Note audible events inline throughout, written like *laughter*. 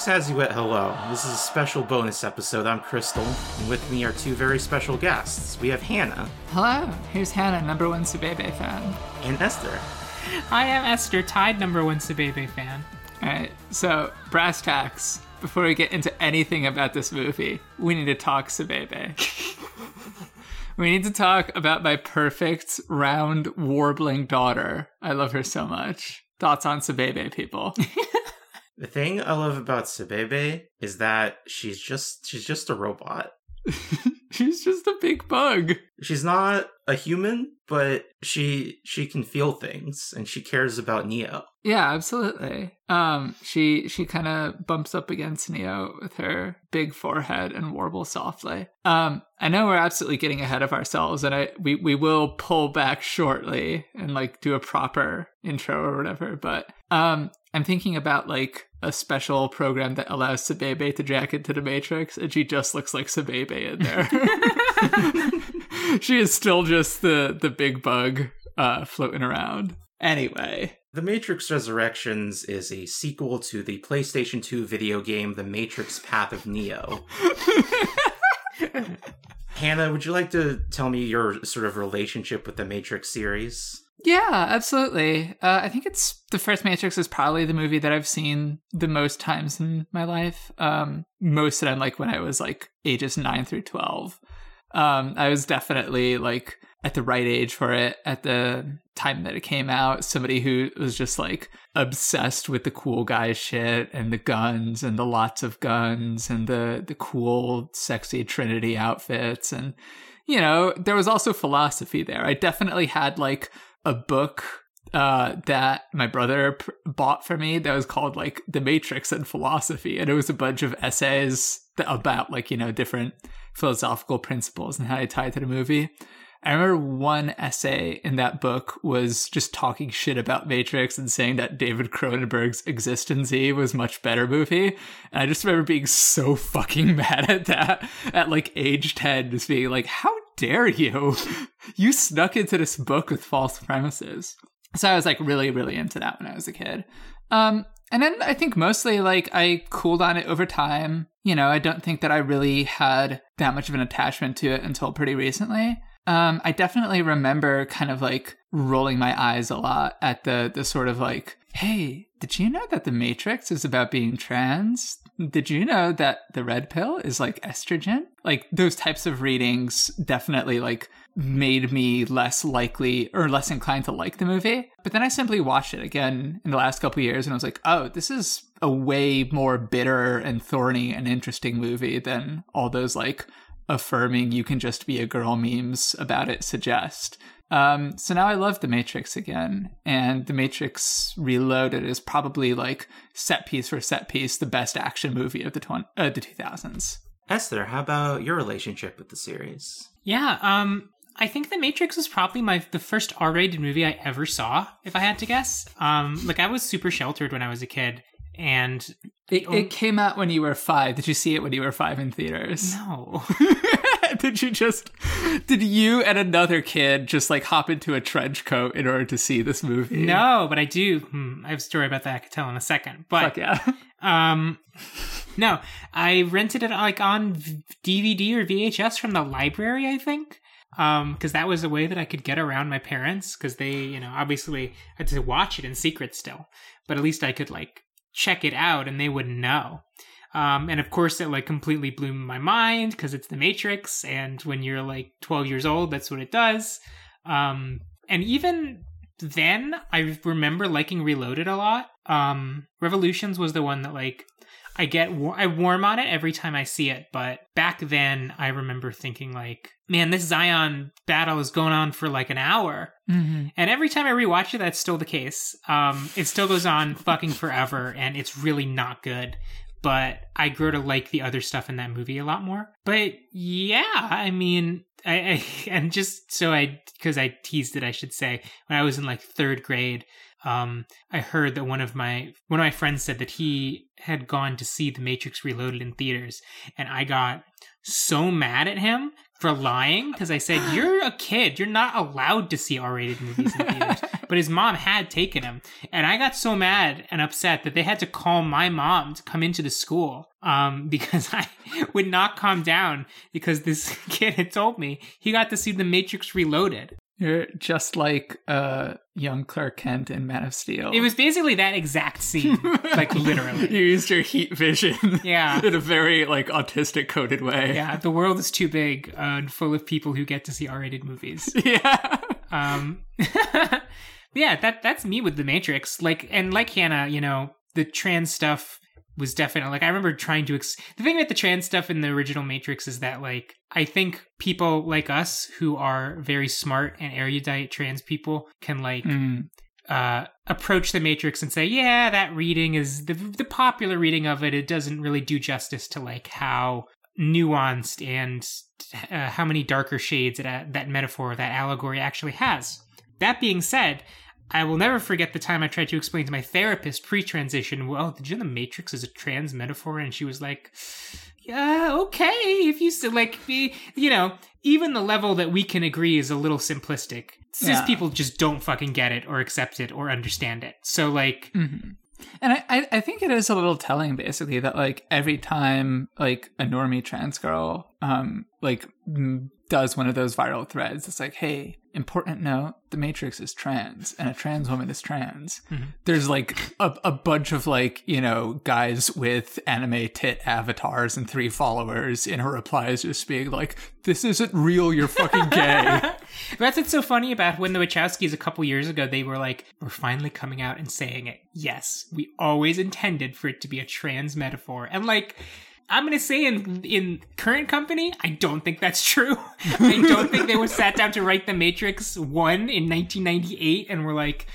Matrix has you at hello. This is a special bonus episode. I'm Crystal, and with me are two very special guests. We have Hannah Hello, here's Hannah, number one Subebe fan. and Esther. I am Esther, tied number one Sabebe fan. Alright, so brass tacks. Before we get into anything about this movie, we need to talk Subebe. *laughs* we need to talk about my perfect, round, warbling daughter. I love her so much. Thoughts on Subebe, people? *laughs* The thing I love about Sebebe is that she's just she's just a robot. *laughs* She's just a big bug. She's not a human, but she she can feel things and she cares about Neo. Yeah, absolutely. Um, she she kind of bumps up against Neo with her big forehead and warble softly. Um, I know we're absolutely getting ahead of ourselves, and I we we will pull back shortly and like do a proper intro or whatever. But um, I'm thinking about like a special program that allows Sabebe to jack into the Matrix, and she just looks like Sabebe in there. *laughs* she is still just the the big bug uh, floating around. Anyway, The Matrix Resurrections is a sequel to the PlayStation 2 video game The Matrix Path of Neo. *laughs* Hannah, would you like to tell me your sort of relationship with the Matrix series? Yeah, absolutely. Uh, I think it's the first Matrix is probably the movie that I've seen the most times in my life. Um, most of them, like when I was like ages nine through twelve. Um, I was definitely like at the right age for it at the time that it came out. Somebody who was just like obsessed with the cool guy shit and the guns and the lots of guns and the the cool, sexy Trinity outfits and you know there was also philosophy there. I definitely had like a book uh that my brother bought for me that was called like the matrix and philosophy. And it was a bunch of essays that, about like you know different philosophical principles and how they tie to the movie. I remember one essay in that book was just talking shit about matrix and saying that david cronenberg's eXistenZ was much better movie. And i just remember being so fucking *laughs* mad at that at like age 10 just being like how dare you *laughs* you snuck into this book with false premises so I was like really, really into that when I was a kid. Um, and then I think mostly like I cooled on it over time. You know, I don't think that I really had that much of an attachment to it until pretty recently. Um, I definitely remember kind of like rolling my eyes a lot at the the sort of like, hey, did you know that the Matrix is about being trans? Did you know that the red pill is like estrogen? Like those types of readings definitely like made me less likely or less inclined to like the movie. But then I simply watched it again in the last couple years and I was like, oh, this is a way more bitter and thorny and interesting movie than all those like affirming you can just be a girl memes about it suggest. Um, so now I love The Matrix again, and The Matrix Reloaded is probably like set piece for set piece the best action movie of the tw- uh, the 2000s. Esther, how about your relationship with the series? Yeah, um, I think The Matrix was probably my the first R-rated movie I ever saw, if I had to guess. Um, like I was super sheltered when I was a kid, and It, it came out when you were five. Did you see it when you were five in theaters? no, *laughs* *laughs* did you just did you and another kid just like hop into a trench coat in order to see this movie? no, but I do. Hmm, I have a story about that I could tell in a second. But Fuck yeah. *laughs* Um, no, I rented it like on DVD or VHS from the library, I think. Um, because that was a way that I could get around my parents because they, you know, obviously had to watch it in secret still, but at least I could like check it out and they wouldn't know. Um, and of course, it like completely blew my mind because it's the Matrix, and when you're like 12 years old, that's what it does. Um, and even then, I remember liking Reloaded a lot. Um, Revolutions was the one that like I get war- I warm on it every time I see it, but back then I remember thinking like, man, this Zion battle is going on for like an hour. Mm-hmm. And every time I rewatch it, that's still the case. Um, it still goes on fucking forever, and it's really not good. But I grew to like the other stuff in that movie a lot more. But yeah, I mean, I, I *laughs* and just so I because I teased it, I should say when I was in like third grade. Um, I heard that one of my one of my friends said that he had gone to see The Matrix Reloaded in theaters, and I got so mad at him for lying because I said, You're a kid. You're not allowed to see R rated movies in theaters. *laughs* but his mom had taken him. And I got so mad and upset that they had to call my mom to come into the school um, *laughs* because I would not calm down because this *laughs* kid had told me he got to see The Matrix Reloaded. You're just like uh, young Clark Kent in Man of Steel. It was basically that exact scene, *laughs* like literally. you used your heat vision, Yeah. in a very like autistic coded way. Yeah, the world is too big uh, and full of people who get to see R-rated movies. yeah. Um, yeah, that that's me with the Matrix. Like, and like Hannah, you know, the trans stuff was definitely like I remember trying to. Ex- the thing about the trans stuff in the original Matrix is that like I think people like us who are very smart and erudite trans people can like Mm. uh, approach the Matrix and say, yeah, that reading is the the popular reading of it. It doesn't really do justice to like how nuanced and uh, how many darker shades that that metaphor, that allegory actually has. That being said, I will never forget the time I tried to explain to my therapist pre-transition. Well, did you know the Matrix is a trans metaphor? And she was like, "Yeah, okay. If you said like, be- you know, even the level that we can agree is a little simplistic. Cis Yeah. people just don't fucking get it or accept it or understand it. So like, Mhm. And I, I, think it is a little telling, basically, that like every time like a normie trans girl, um, like does one of those viral threads, it's like, hey, important note: the Matrix is trans, and a trans woman is trans. Mhm. There's like a, a bunch of like you know guys with anime tit avatars and three followers in her replies, just being like, "This isn't real. You're fucking gay." *laughs* That's what's so funny about when the Wachowskis a couple years ago they were like, we're finally coming out and saying it. Yes, we always intended for it to be a trans metaphor. And like I'm gonna say in in current company, I don't think that's true. *laughs* I don't think they were sat down to write the Matrix one in 1998 and were like,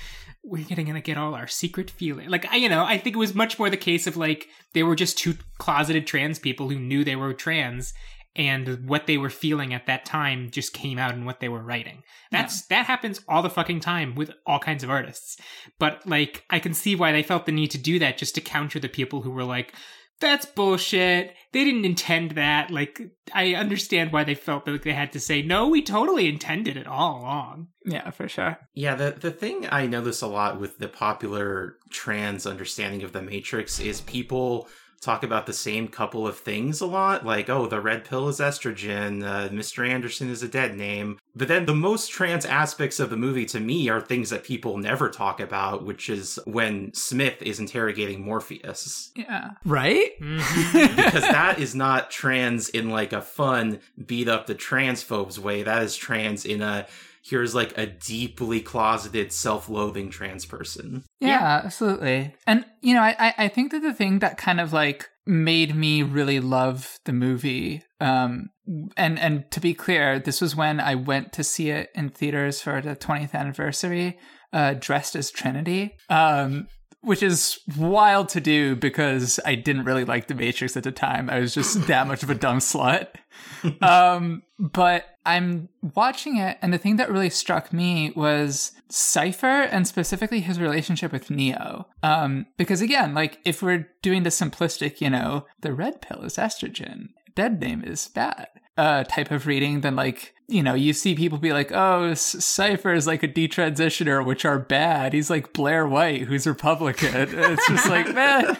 we're getting gonna get all our secret feeling. Like I, you know, I think it was much more the case of like they were just two closeted trans people who knew they were trans and what they were feeling at that time just came out in what they were writing. That's that happens all the fucking time with all kinds of artists. But like I can see why they felt the need to do that just to counter the people who were like that's bullshit. They didn't intend that. Like I understand why they felt like they had to say no, we totally intended it all along. yeah, for sure. Yeah, the the thing I notice a lot with the popular trans understanding of the Matrix is people talk about the same couple of things a lot, like oh, the red pill is estrogen, uh, Mr. Anderson is a dead name. But then the most trans aspects of the movie to me are things that people never talk about, which is when Smith is interrogating Morpheus. Yeah. Right? Mhm. *laughs* because that is not trans in like a fun beat up the transphobes way. That is trans in a here's like a deeply closeted, self-loathing trans person. Yeah, absolutely. And you know, I, I I think that the thing that kind of like made me really love the movie, um, and and to be clear, this was when I went to see it in theaters for the 20th anniversary, uh, dressed as Trinity. Um, which is wild to do because I didn't really like The Matrix at the time. I was just that much of a dumb slut. *laughs* um, but I'm watching it, and the thing that really struck me was Cypher and specifically his relationship with Neo. Um, because again, like if we're doing the simplistic, you know, the red pill is estrogen, dead name is bad, uh, type of reading, then like you know, you see people be like, "Oh, Cypher is like a detransitioner, which are bad." He's like Blair White, who's Republican. *laughs* It's just like, man,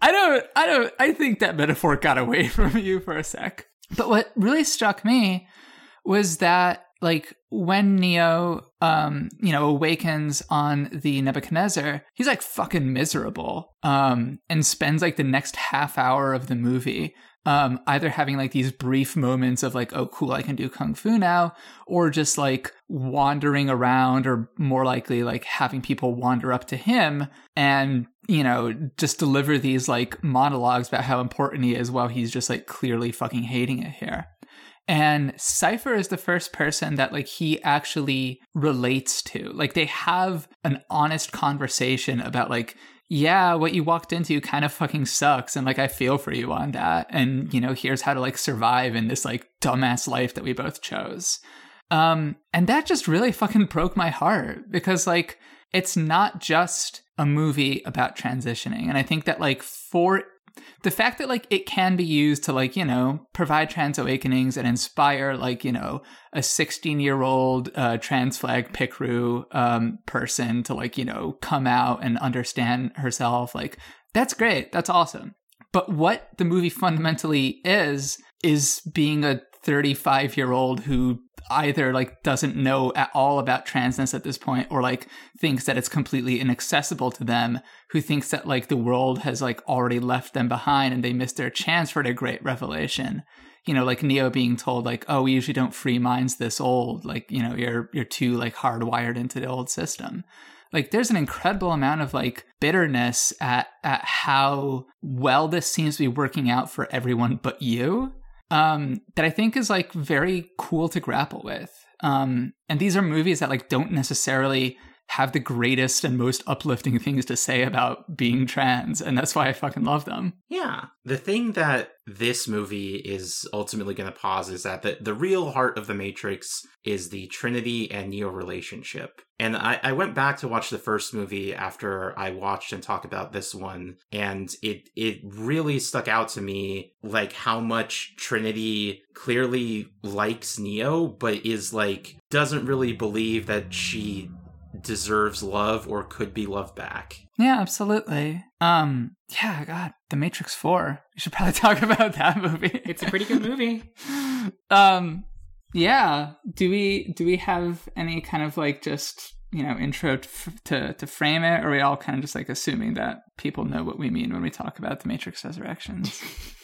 I don't, I don't, I think that metaphor got away *laughs* from you for a sec. But what really struck me was that, like, when Neo, um, you know, awakens on the Nebuchadnezzar, he's like fucking miserable, um, and spends like the next half hour of the movie um, either having like these brief moments of like, oh, cool, I can do kung fu now, or just like wandering around, or more likely like having people wander up to him and, you know, just deliver these like monologues about how important he is while he's just like clearly fucking hating it here. And Cypher is the first person that like he actually relates to. Like they have an honest conversation about like, yeah, what you walked into kind of fucking sucks. And like, I feel for you on that. And, you know, here's how to like survive in this like dumbass life that we both chose. Um, and that just really fucking broke my heart because like, it's not just a movie about transitioning. And I think that like for the fact that like it can be used to like you know provide trans awakenings and inspire like you know a 16 year old uh, trans flag Picrew um, person to like you know come out and understand herself like that's great. That's awesome. But what the movie fundamentally is is being a 35 year old who either like doesn't know at all about transness at this point or like thinks that it's completely inaccessible to them who thinks that like the world has like already left them behind and they missed their chance for their great revelation. You know like neo being told like oh we usually don't free minds this old. Like you know you're you're too like hardwired into the old system. Like there's an incredible amount of like bitterness at at how well this seems to be working out for everyone but you um, that I think is like very cool to grapple with. Um, and these are movies that like don't necessarily have the greatest and most uplifting *laughs* things to say about being trans, and that's why I fucking love them. Yeah. The thing that this movie is ultimately going to pause is that the, the real heart of the Matrix is the Trinity and Neo relationship. And I, I went back to watch the first movie after I watched and talked about this one, and it it really stuck out to me like how much Trinity clearly likes Neo, but is like doesn't really believe that she deserves love or could be loved back. Yeah, absolutely. Um, yeah, God, The Matrix Four. We should probably *laughs* talk about that movie. It's a pretty good movie. *laughs* um, yeah. Do we do we have any kind of like just you know intro to, to to frame it, or are we all kind of just like assuming that people know what we mean when we talk about The Matrix Resurrections? *laughs*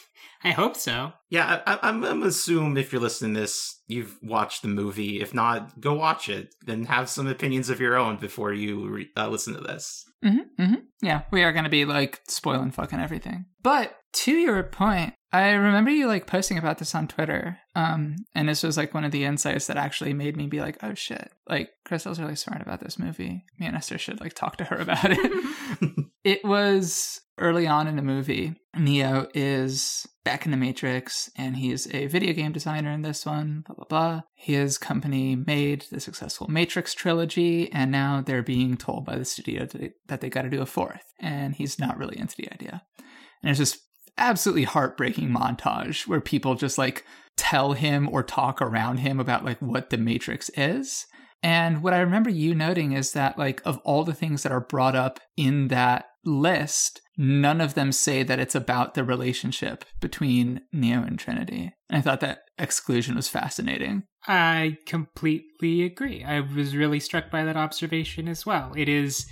I hope so. Yeah, I, I'm, I'm assume if you're listening to this, you've watched the movie. If not, go watch it. Then have some opinions of your own before you re- uh, listen to this. Mm-hmm, mm-hmm. Yeah, we are going to be like spoiling fucking everything. But to your point, I remember you like posting about this on Twitter. Um, and this was like one of the insights that actually made me be like, oh shit, like Crystal's really smart about this movie. Me and Esther should like talk to her about it. *laughs* *laughs* it was early on in the movie. Neo is back in the Matrix and he's a video game designer in this one, blah, blah, blah. His company made the successful Matrix trilogy and now they're being told by the studio that they got to do a fourth. And he's not really into the idea. And it's just absolutely heartbreaking montage where people just like tell him or talk around him about like what the Matrix is. And what I remember you noting is that, like, of all the things that are brought up in that list, none of them say that it's about the relationship between Neo and Trinity. And I thought that exclusion was fascinating. I completely agree. I was really struck by that observation as well. It is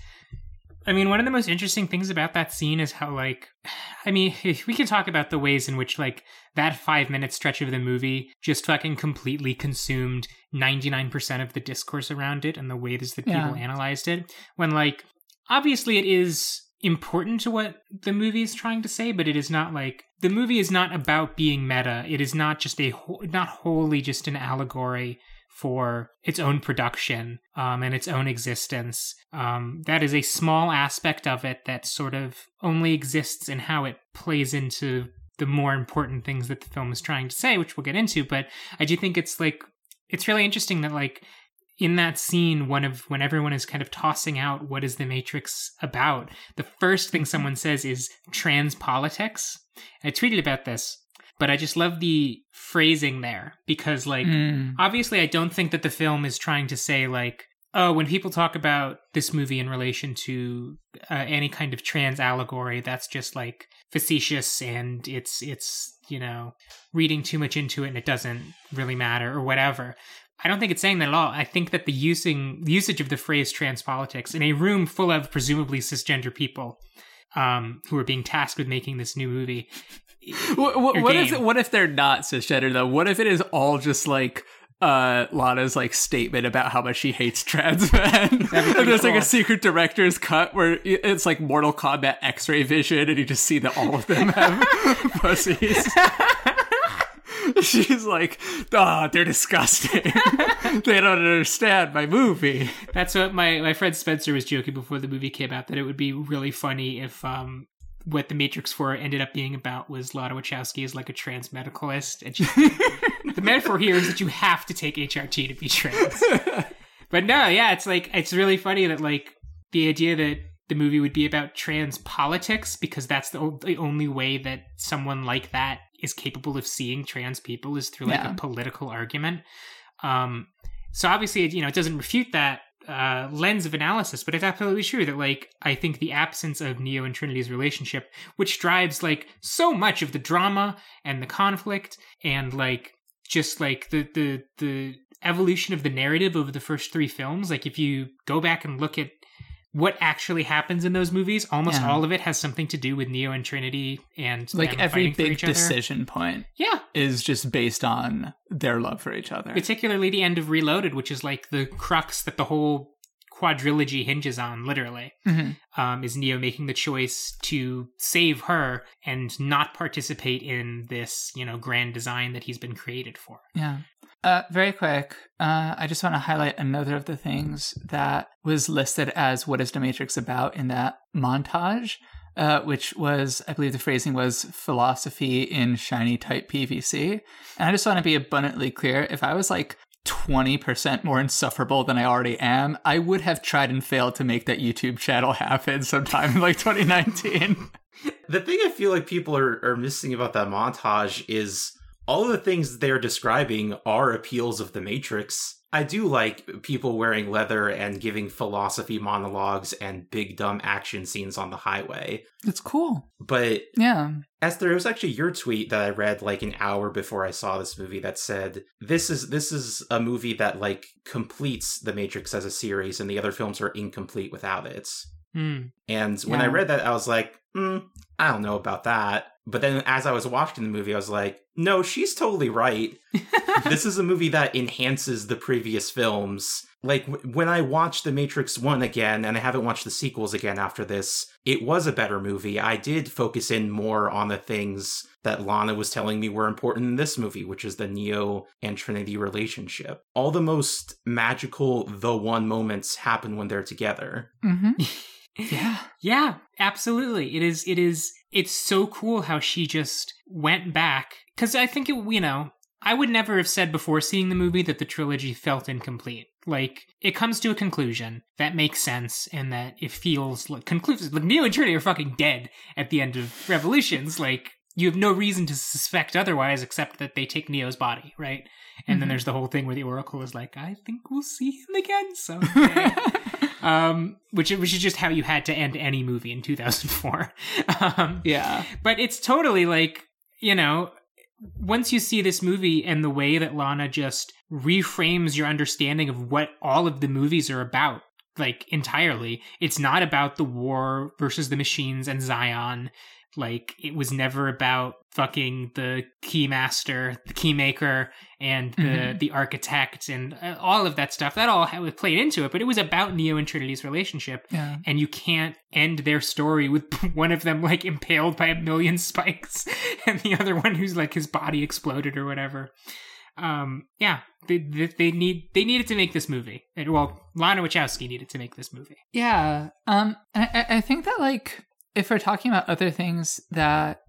I mean, one of the most interesting things about that scene is how, like, *sighs* I mean, *laughs* we can talk about the ways in which, like, that five minute stretch of the movie just fucking completely consumed 99% of the discourse around it and the ways that people yeah. analyzed it. When, like, obviously it is important to what the movie is trying to say, but it is not like the movie is not about being meta. It is not just a, not wholly just an allegory for its own production um, and its own existence. Um, that is a small aspect of it that sort of only exists in how it plays into the more important things that the film is trying to say, which we'll get into. But I do think it's like it's really interesting that like in that scene one of when everyone is kind of tossing out what is the matrix about the first thing someone says is trans politics i tweeted about this but I just love the phrasing there because, like, mm. obviously, I don't think that the film is trying to say, like, oh, when people talk about this movie in relation to uh, any kind of trans allegory, that's just like facetious and it's, it's, you know, reading too much into it and it doesn't really matter or whatever. I don't think it's saying that at all. I think that the using usage of the phrase trans politics in a room full of presumably cisgender people um, who are being tasked with making this new movie *laughs* what, what, what if what if they're not cisgender though? What if it is all just like uh, Lana's like statement about how much she hates trans *laughs* men. and there's cool. like a secret director's cut where it's like Mortal Kombat X-ray vision, and you just see that all of them *laughs* have pussies. *laughs* She's like, oh, they're disgusting. *laughs* they don't understand my movie. That's what my, my friend Spencer was joking before the movie came out that it would be really funny if um what the Matrix 4 ended up being about was Lana Wachowski is like a trans medicalist. And she, *laughs* the metaphor here is that you have to take HRT to be trans. but no, yeah, it's like, it's really funny that like the idea that the movie would be about trans politics because that's the, o- the only way that someone like that is capable of seeing trans people is through like Yeah. a political argument. Um, so obviously, you know, it doesn't refute that uh, lens of analysis, but it's absolutely true that like I think the absence of Neo and Trinity's relationship, which drives like so much of the drama and the conflict and like just like the the the evolution of the narrative over the first three films, like if you go back and look at what actually happens in those movies, almost Yeah. all of it has something to do with Neo and Trinity and Like every big decision point Yeah, is just based on their love for each other. particularly the end of Reloaded, which is like the crux that the whole quadrilogy hinges on, literally. Mhm. Um, is Neo making the choice to save her and not participate in this, you know, grand design that he's been created for? Yeah. Uh, very quick, uh, I just want to highlight another of the things that was listed as what is the Matrix about in that montage, uh, which was, I believe the phrasing was philosophy in shiny type PVC. And I just want to be abundantly clear if I was like 20% more insufferable than I already am, I would have tried and failed to make that YouTube channel *laughs* happen sometime in like 2019. *laughs* The thing I feel like people are, are missing about that montage is all of the things they're describing are appeals of the Matrix. I do like people wearing leather and giving philosophy monologues and big dumb action scenes on the highway. it's cool. But Yeah. Esther, it was actually your tweet that I read like an hour before I saw this movie that said this is this is a movie that like completes the Matrix as a series, and the other films are incomplete without it. Hmm. And when I read that, I was like, mm, I don't know about that. But then as I was watching the movie, I was like, no, she's totally right. *laughs* this is a movie that enhances the previous films. Like w- when I watched The Matrix 1 again, and I haven't watched the sequels again after this, it was a better movie. I did focus in more on the things that Lana was telling me were important in this movie, which is the Neo and Trinity relationship. All the most magical the one moments happen when they're together. hmm *laughs* Yeah. *laughs* Yeah, absolutely. It is. It is. It's so cool how she just went back because I think it. You know, I would never have said before seeing the movie that the trilogy felt incomplete. Like it comes to a conclusion that makes sense and that it feels like conclusive. Like Neo and Trinity are fucking dead at the end of Revolutions. Like you have no reason to suspect otherwise except that they take Neo's body, right? And then Mhm. there's the whole thing where the Oracle is like, I think we'll see him again someday *laughs* um, which which is just how you had to end any movie in 2004. *laughs* um, yeah. but it's totally like you know, once you see this movie and the way that Lana just reframes your understanding of what all of the movies are about, like entirely, it's not about the war versus the machines and Zion. Like it was never about fucking the keymaster, the keymaker, and the Mhm. the architect, and uh, all of that stuff. That all played into it, but it was about Neo and Trinity's relationship Yeah. and you can't end their story with *laughs* one of them like impaled by a million spikes *laughs* and the other one who's like his body exploded or whatever um yeah they, they, they need they needed to make this movie And, well lana wachowski needed to make this movie Yeah. Um, I- I think that like if we're talking about other things that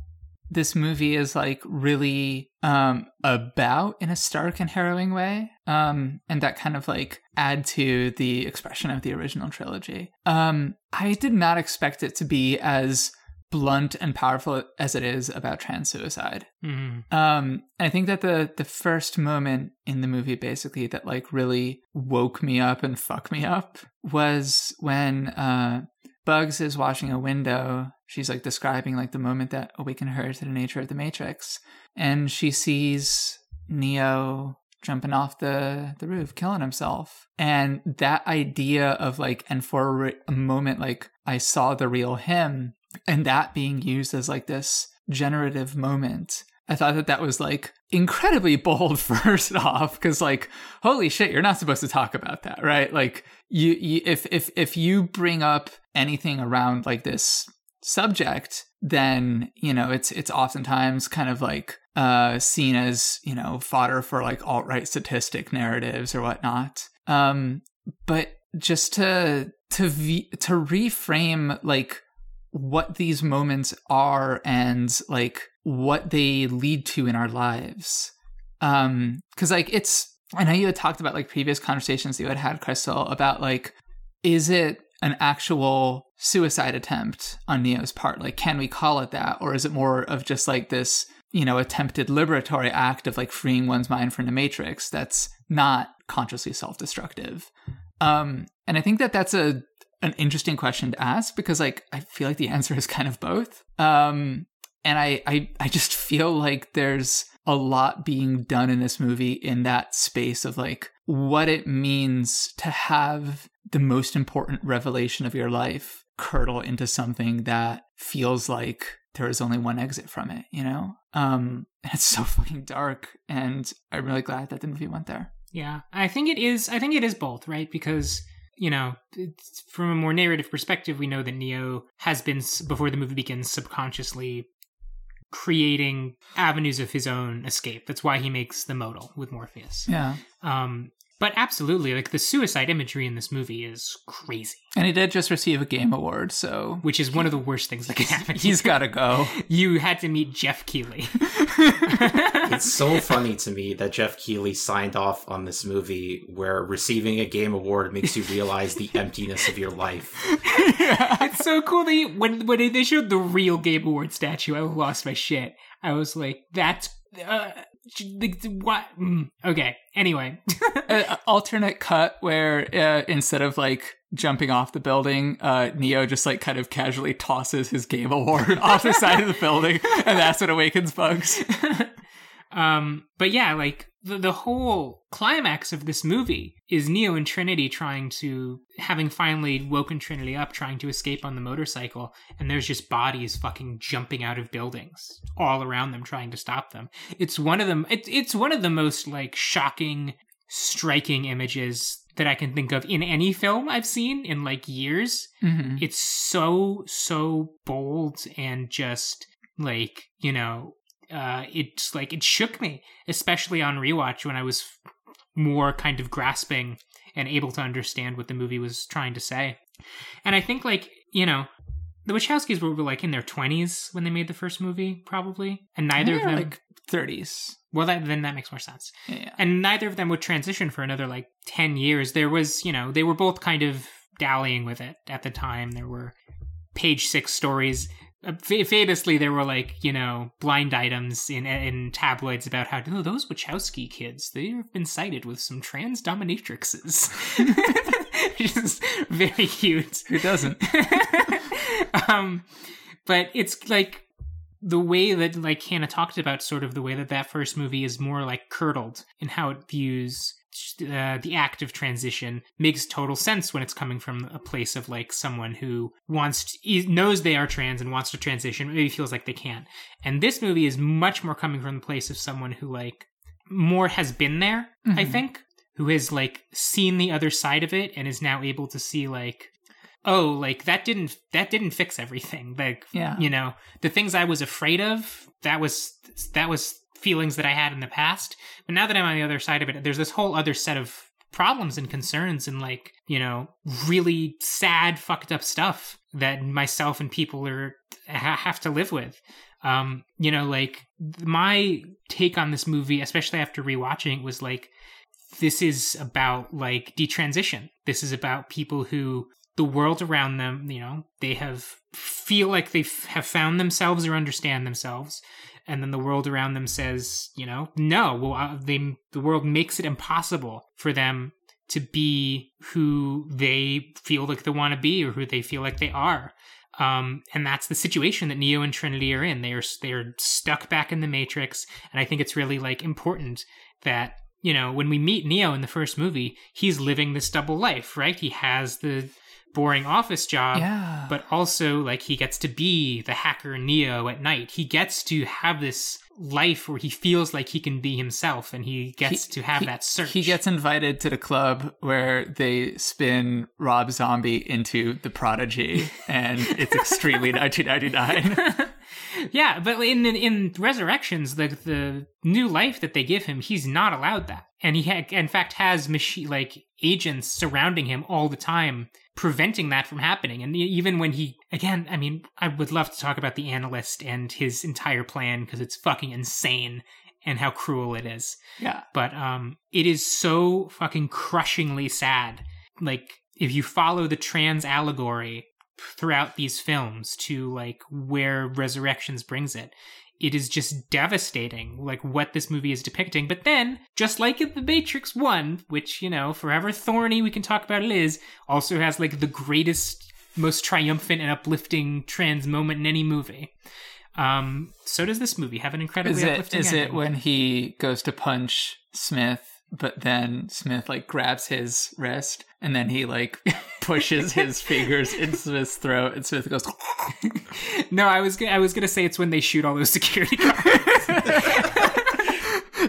this movie is like really um about in a stark and harrowing way, um, and that kind of like add to the expression of the original trilogy. Um, I did not expect it to be as blunt and powerful as it is about trans suicide. Mhm. Um, I think that the the first moment in the movie, basically, that like really woke me up and fucked me up was when uh, Bugs is washing a window. She's like describing like the moment that awakened her to the nature of the Matrix, and she sees Neo jumping off the the roof, killing himself, and that idea of like, and for a, moment, like I saw the real him, and that being used as like this generative moment I thought that that was like incredibly *laughs* bold first off cuz like holy shit you're not supposed to talk about that right? Like you, you if if if you bring up anything around like this subject then you know it's it's oftentimes kind of like uh seen as you know fodder for like alt-right statistic narratives or whatnot. Um but just to to v- to reframe like what these moments are and like what they lead to in our lives. Um because like it's i know you had talked about like previous conversations you had had crystal about like is it an actual suicide attempt on Neo's part? Like, can we call it that? Or is it more of just like this, you know, attempted liberatory act of like freeing one's mind from the matrix that's not consciously self destructive? Um, and I think that that's a an interesting question to ask because like I feel like the answer is kind of both. Um, and I, I I just feel like there's a lot being done in this movie in that space of like what it means to have the most important revelation of your life curdle into something that feels like there is only one exit from it, you know? Um, and it's so fucking dark, and I'm really glad that the movie went there. Yeah, I think it is. I think it is both, right? Because you know, from a more narrative perspective, we know that Neo has been before the movie begins subconsciously creating avenues of his own escape. That's why he makes the modal with Morpheus. Yeah. Um, but absolutely, like the suicide imagery in this movie is crazy. And he did just receive a game award, so which is one of the worst things that can happen. He's got to go. *laughs* You had to meet Geoff Keighley. *laughs* it's so funny to me that Geoff Keighley signed off on this movie, where receiving a game award makes you realize the emptiness of your life. *laughs* It's so cool that he, when when they showed the real Game Award statue, I lost my shit. I was like, "That's uh, what? Mm, okay. Anyway, *laughs* uh, alternate cut where uh, instead of like jumping off the building, uh, Neo just like kind of casually tosses his game award *laughs* off the side of the building, and that's what awakens Bugs. *laughs* um, but yeah, like the, the whole climax of this movie is Neo and Trinity trying to, having finally woken Trinity up, trying to escape on the motorcycle, and there's just bodies fucking jumping out of buildings all around them, trying to stop them. It's one of them. It, it's one of the most like shocking, striking images that I can think of in any film I've seen in like years. Mm-hmm. It's so so bold and just like you know uh, it's like it shook me, especially on rewatch when I was more kind of grasping and able to understand what the movie was trying to say. And I think like you know the Wachowskis were, like in their twenties when they made the first movie, probably, and neither of them like thirties. Well, that, then that makes more sense. Yeah, yeah. And neither of them would transition for another like ten years. There was, you know, they were both kind of dallying with it at the time. There were page six stories famously there were like you know blind items in in tabloids about how oh, those Wachowski kids they've been sighted with some trans dominatrixes, *laughs* which is very cute. Who doesn't? *laughs* um, but it's like the way that like Hannah talked about sort of the way that that first movie is more like curdled in how it views uh, the act of transition makes total sense when it's coming from a place of like someone who wants to, knows they are trans and wants to transition maybe feels like they can't. And this movie is much more coming from the place of someone who like more has been there mm-hmm. i think who has like seen the other side of it and is now able to see like oh like that didn't that didn't fix everything. Like yeah. you know the things i was afraid of that was that was feelings that I had in the past. But now that I'm on the other side of it, there's this whole other set of problems and concerns and like, you know, really sad, fucked up stuff that myself and people are have to live with. Um, you know, like my take on this movie, especially after rewatching was like, this is about like detransition. This is about people who the world around them, you know, they have feel like they have found themselves or understand themselves and then the world around them says, you know, no. Well, uh, they the world makes it impossible for them to be who they feel like they want to be or who they feel like they are. Um, and that's the situation that Neo and Trinity are in. They are they are stuck back in the Matrix, and I think it's really like important that you know when we meet Neo in the first movie, he's living this double life, right? He has the boring office job, yeah. but also like he gets to be the hacker Neo at night. He gets to have this life where he feels like he can be himself and he gets he, to have he, that search. He gets invited to the club where they spin Rob Zombie into the prodigy *laughs* and it's extremely 1999. *laughs* yeah, but in in Resurrections, the the new life that they give him, he's not allowed that, and he ha- in fact has machine like agents surrounding him all the time, preventing that from happening. And even when he again, I mean, I would love to talk about the analyst and his entire plan because it's fucking insane and how cruel it is. Yeah, but um, it is so fucking crushingly sad. Like if you follow the trans allegory throughout these films to like where Resurrections brings it. It is just devastating, like what this movie is depicting. But then, just like in The Matrix 1, which, you know, forever thorny, we can talk about it is, also has like the greatest, most triumphant and uplifting trans moment in any movie. Um, so does this movie have an incredibly Is it uplifting is it ending. when he goes to punch Smith, but then Smith like grabs his wrist and then he like *laughs* pushes his fingers into Smith's throat and Smith goes *laughs* No, I was go- I was gonna say it's when they shoot all those security guards. *laughs*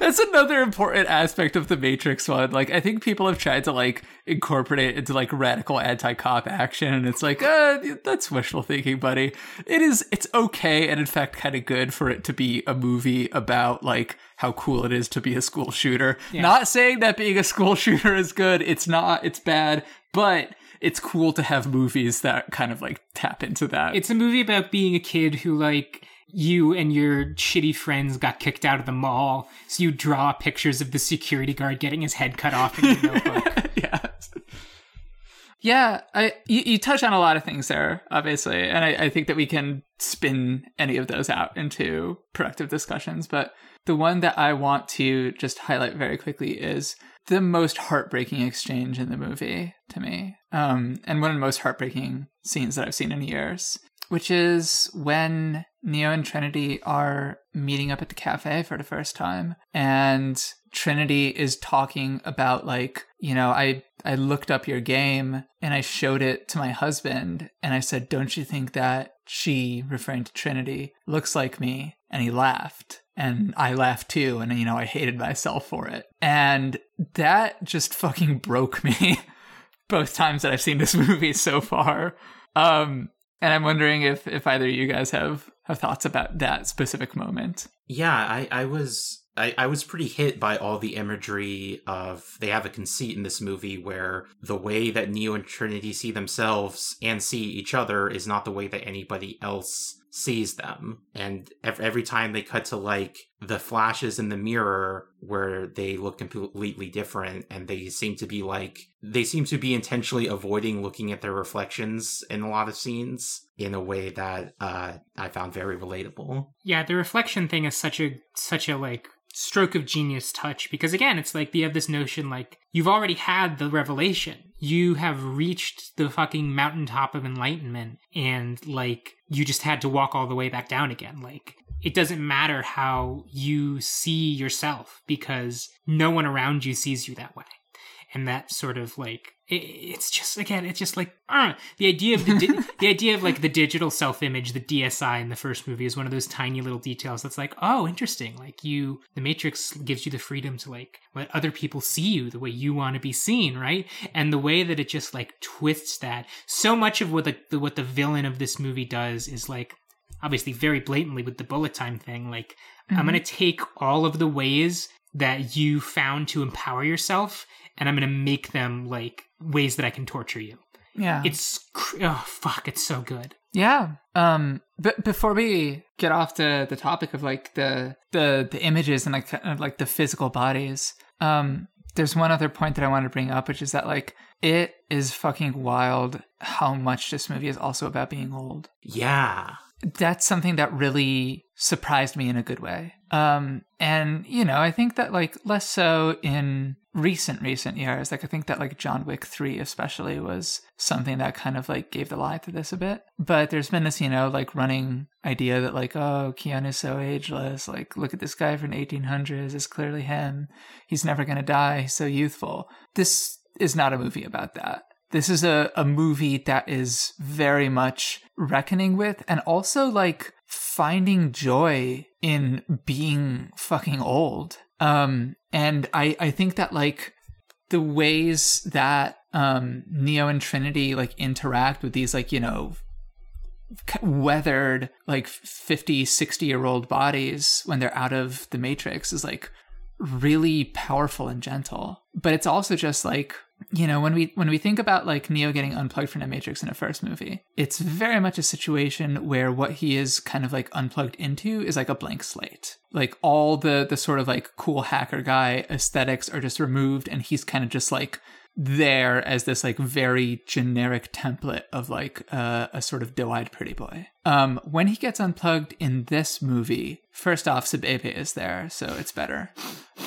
That's another important aspect of the Matrix one. Like, I think people have tried to like incorporate it into like radical anti-cop action, and it's like, uh, that's wishful thinking, buddy. It is. It's okay, and in fact, kind of good for it to be a movie about like how cool it is to be a school shooter. Not saying that being a school *laughs* shooter is good. It's not. It's bad, but it's cool to have movies that kind of like tap into that. it's a movie about being a kid who like you and your shitty friends got kicked out of the mall, so you draw pictures of the security guard getting his head cut off in your *laughs* notebook. yeah. Yeah, I you, you touch on a lot of things there, obviously, and I, I think that we can spin any of those out into productive discussions. But the one that I want to just highlight very quickly is the most heartbreaking exchange in the movie to me, um, and one of the most heartbreaking scenes that I've seen in years, which is when Neo and Trinity are meeting up at the cafe for the first time, and Trinity is talking about like, you know, I I looked up your game and I showed it to my husband and I said, "Don't you think that she referring to Trinity looks like me?" And he laughed. And I laughed too and you know, I hated myself for it. And that just fucking broke me *laughs* both times that I've seen this *laughs* movie so far. Um and I'm wondering if if either of you guys have have thoughts about that specific moment. Yeah, I, I was I, I was pretty hit by all the imagery of they have a conceit in this movie where the way that Neo and Trinity see themselves and see each other is not the way that anybody else sees them. And every, time they cut to like the flashes in the mirror where they look completely different and they seem to be like they seem to be intentionally avoiding looking at their reflections in a lot of scenes in a way that uh, I found very relatable. yeah, the reflection thing is such a such a like stroke of genius touch because again, it's like you have this notion like you've already had the revelation. You have reached the fucking mountaintop of enlightenment and like you just had to walk all the way back down again. Like it doesn't matter how you see yourself because no one around you sees you that way. And that sort of like it, it's just again it's just like uh, the idea of the di- *laughs* the idea of like the digital self image the DSI in the first movie is one of those tiny little details that's like oh interesting like you the matrix gives you the freedom to like let other people see you the way you want to be seen right? And the way that it just like twists that so much of what the, the what the villain of this movie does is like obviously very blatantly with the bullet time thing like i'm going to take all of the ways that you found to empower yourself and i'm going to make them like ways that i can torture you Yeah. it's oh fuck it's so good Yeah. Um but before we get off the the topic of like the the the images and like kind of like the physical bodies, um there's one other point that I want to bring up which is that like it is fucking wild how much this movie is also about being old. Yeah. That's something that really surprised me in a good way. Um and you know, I think that like less so in recent recent years like i think that like john wick 3 especially was something that kind of like gave the lie to this a bit. But there's been this you know like running idea that like oh keanu's so ageless like look at this guy from 1800s it's clearly him he's never gonna die he's so youthful. This is not a movie about that. This is a, a movie that is very much reckoning with and also like finding joy in being fucking old. Um and i i think that like the ways that um neo and trinity like interact with these like you know weathered like 50 60 year old bodies when they're out of the matrix is like really powerful and gentle. But it's also just like you know, when we when we think about like Neo getting unplugged from the Matrix in the first movie, it's very much a situation where what he is kind of like unplugged into is like a blank slate. Like all the the sort of like cool hacker guy aesthetics are just removed and he's kind of just like there as this like very generic template of like uh, a sort of doe-eyed pretty boy. Um, when he gets unplugged in this movie, first off, Sabebe is there, so it's better.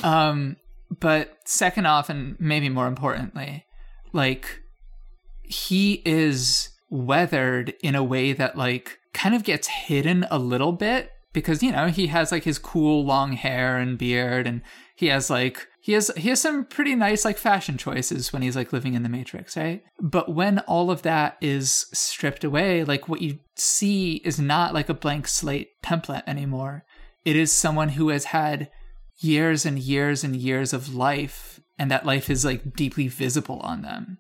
Um, but second off, and maybe more importantly, like he is weathered in a way that like kind of gets hidden a little bit because you know he has like his cool long hair and beard and he has like he has he has some pretty nice like fashion choices when he's like living in the matrix right? But when all of that is stripped away like what you see is not like a blank slate template anymore. It is someone who has had years and years and years of life and that life is like deeply visible on them.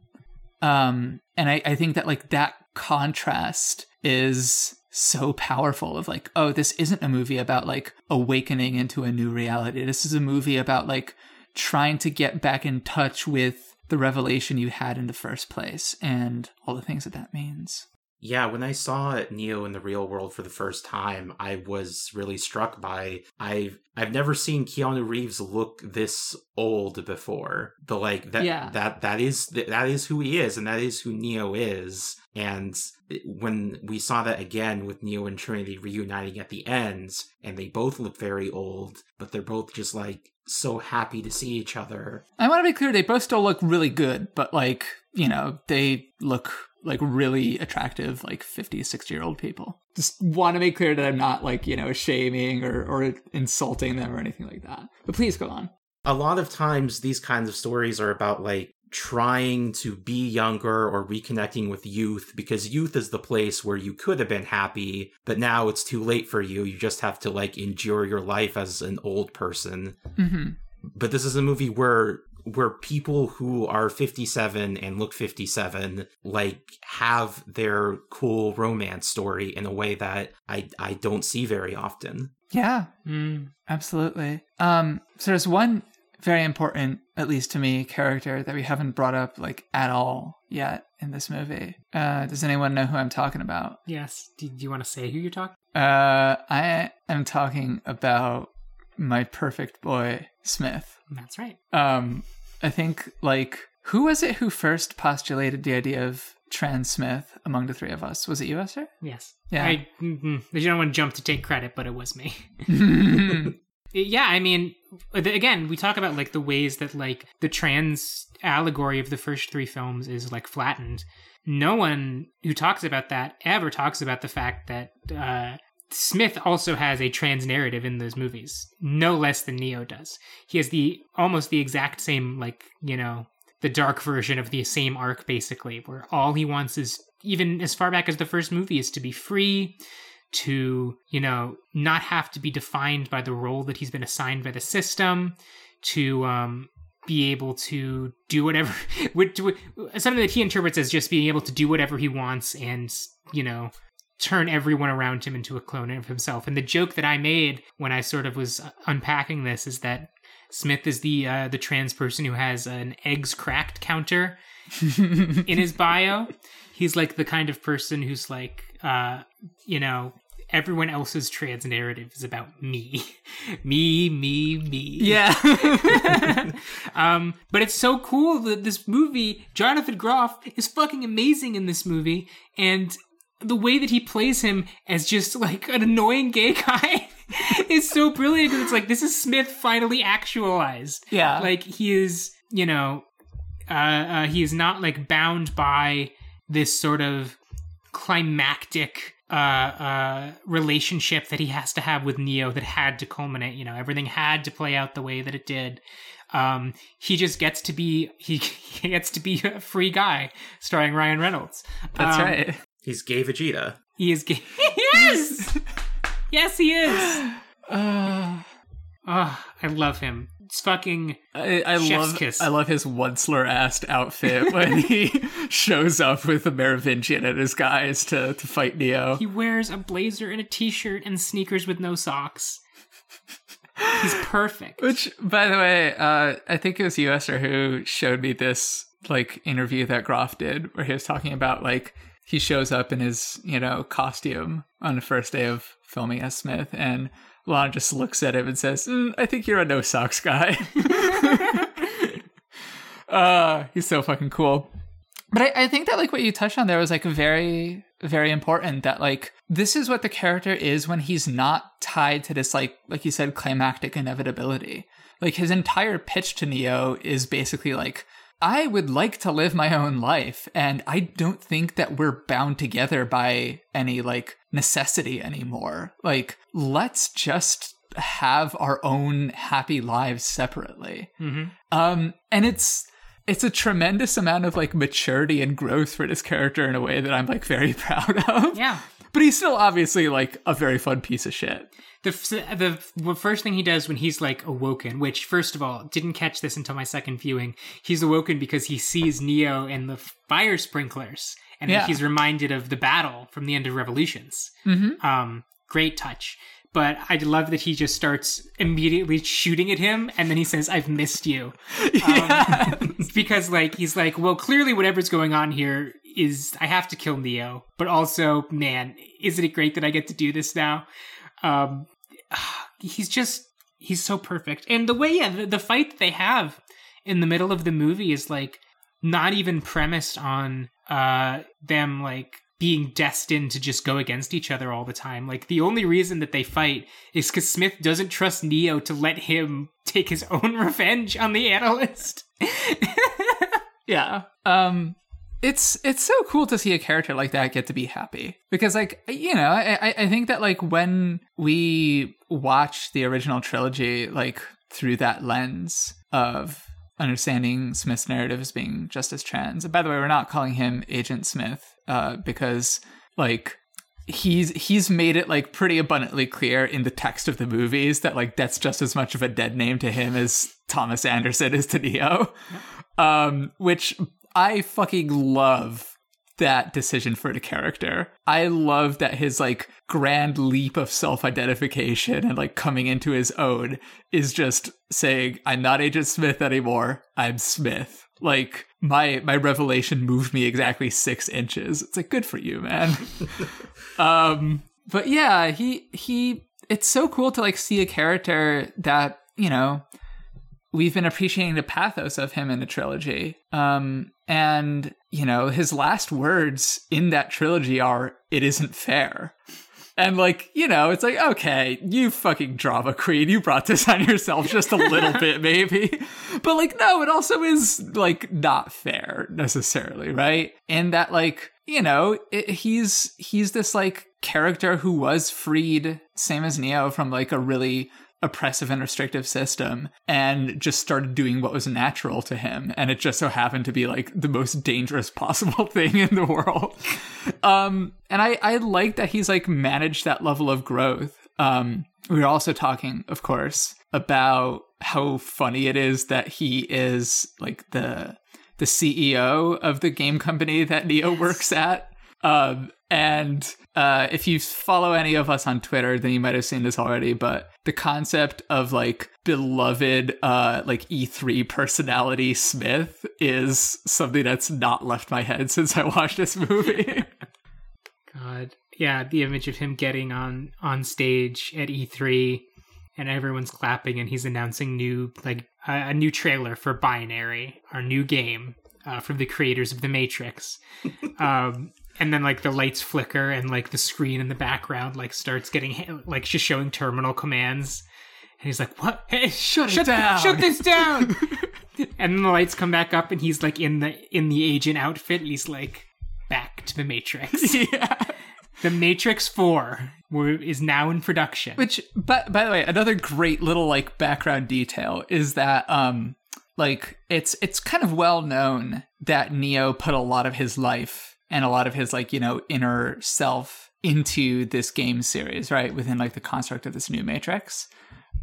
Um and i i think that like that contrast is so powerful of like oh this isn't a movie about like awakening into a new reality. This is a movie about like trying to get back in touch with the revelation you had in the first place and all the things that that means Yeah, when I saw Neo in the real world for the first time, I was really struck by I've I've never seen Keanu Reeves look this old before. The like that Yeah. that that is that is who he is and that is who Neo is. And when we saw that again with Neo and Trinity reuniting at the end and they both look very old, but they're both just like so happy to see each other. I want to be clear, they both still look really good, but like, you know, they look like really attractive, like 50, 60 year old people. Just want to make clear that I'm not like, you know, shaming or, or insulting them or anything like that. But please go on. a lot of times these kinds of stories are about like trying to be younger or reconnecting with youth because youth is the place where you could have been happy but now it's too late for you you just have to like endure your life as an old person hmm but this is a movie where where people who are 57 and look 57 like have their cool romance story in a way that I I don't see very often. Yeah, Mm. absolutely. Um, so there's one very important, at least to me, character that we haven't brought up like at all yet in this movie. Uh, does anyone know who I'm talking about? Yes. Do, do you want to say who you're talking? Uh, I am talking about my perfect boy, Smith. That's right. Um, I think, like, who was it who first postulated the idea of trans Smith among the three of us? Was it you, Esther? Yes. Yeah. I, mm I don't want to jump to take credit, but it was me. *laughs* *laughs* yeah, I mean, again, we talk about like the ways that like the trans allegory of the first three films is like flattened. No one who talks about that ever talks about the fact that uh, Smith also has a trans narrative in those movies, no less than Neo does. He has the almost the exact same like you know the dark version of the same arc basically, where all he wants is even as far back as the first movie is to be free to you know not have to be defined by the role that he's been assigned by the system to um be able to do whatever *laughs* something that he interprets as just being able to do whatever he wants and you know turn everyone around him into a clone of himself. And the joke that i made when i sort of was unpacking this is that smith is the uh, the trans person who has an eggs cracked counter *laughs* in his bio. He's like the kind of person who's like uh you know everyone else's trans narrative is about me. *laughs* Me me me. Yeah. *laughs* um but it's so cool that this movie jonathan groff is fucking amazing in this movie. And the way that he plays him as just like an annoying gay guy *laughs* is so brilliant 'cause it's like this is smith finally actualized yeah. like he is you know uh, uh he is not like bound by this sort of climactic uh uh relationship that he has to have with neo that had to culminate you know everything had to play out the way that it did um he just gets to be he, he *laughs* gets to be a free guy starring ryan reynolds That's Um, right. He's gay Vegeta. he is gay yes *laughs* yes he is Uh, *sighs* oh i love him it's fucking I, I Chef's love kiss. I love his Onceler assed outfit *laughs* when he shows up with the Merovingian and his guys to, to fight Neo. He wears a blazer and a t-shirt and sneakers with no socks. He's perfect. Which, by the way, uh, I think it was you, Esther, who showed me this like interview that Groff did where he was talking about like he shows up in his, you know, costume on the first day of filming as Smith and Lana just looks at him and says, mm, I think you're a no socks guy. *laughs* uh, he's so fucking cool. But I, I think that like what you touched on there was like very, very important that like this is what the character is when he's not tied to this like like you said, climactic inevitability. Like his entire pitch to Neo is basically like I would like to live my own life, and I don't think that we're bound together by any like necessity anymore. Like, let's just have our own happy lives separately. Mm-hmm. Um, and it's it's a tremendous amount of like maturity and growth for this character in a way that I'm like very *laughs* proud of. Yeah. But he's still obviously like a very fun piece of shit. The, the first thing he does when he's like awoken, which first of all didn't catch this until my second viewing, he's awoken because he sees Neo and the fire sprinklers, and Yeah. he's reminded of the battle from the end of Revolutions. Mm-hmm. Um, great touch. But I love that he just starts immediately shooting at him, and then he says, "I've missed you," *laughs* um, because like he's like, well, clearly whatever's going on here is I have to kill Neo, but also, man, isn't it great that I get to do this now? Um, *sighs* he's just he's so perfect, and the way yeah, the, the fight that they have in the middle of the movie is like not even premised on uh them like being destined to just go against each other all the time. Like the only reason that they fight is because Smith doesn't trust Neo to let him *laughs* take his own *laughs* revenge on the analyst. *laughs* Yeah. Um it's it's so cool to see a character like that get to be happy because like you know I I- think that like when we watch the original trilogy like through that lens of understanding Smith's narrative as being just as trans. And by the way, we're not calling him Agent Smith uh, because like he's he's made it like pretty abundantly clear in the text of the movies that like that's just as much of a dead name to him as Thomas Anderson is to Neo. Um, which I fucking love that decision for the character. I love that his like grand leap of self-identification and like coming into his own is just saying, I'm not Agent Smith anymore. I'm Smith. Like my my revelation moved me exactly six inches. It's like good for you, man. *laughs* um but yeah, he he it's so cool to like see a character that, you know, we've been appreciating the pathos of him in the trilogy. Um, and you know, his last words in that trilogy are "It isn't fair." And like, you know, it's like, okay, you fucking drama queen, you brought this on yourself just a little bit, *laughs* maybe. But like, no, it also is like not fair necessarily, right? And that like, you know, it, he's he's this like character who was freed, same as Neo, from like a really oppressive and restrictive system and just started doing what was natural to him. And it just so happened to be like the most dangerous *laughs* possible thing in the world. Um and i i like that he's like managed that level of growth. Um we were also talking of course about how funny it is that he is like the the ceo of the game company that neo works at. Um and uh, if you follow any of us on Twitter, then you might have seen this already. But the concept of like beloved, uh, like E3 personality Smith is something that's not left my head *laughs* since I watched this movie. *laughs* God, yeah, the image of him getting on on stage at E3 and everyone's clapping and he's announcing new like a, a new trailer for Binary, our new game uh, from the creators of The Matrix. *laughs* um, and then like the lights flicker and like the screen in the background like starts getting like just showing terminal commands. And he's like, "What? Hey, Shut it shut, down." *laughs* Shut this down!" *laughs* and then the lights come back up, and he's like in the in the agent outfit. And he's like, "Back to the Matrix." *laughs* yeah. The Matrix 4 is now in production. Which, but by the way, another great little like background detail is that um like it's it's kind of well known that Neo put a lot of his life and a lot of his like you know inner self into this game series, right? Within like the construct of this new Matrix,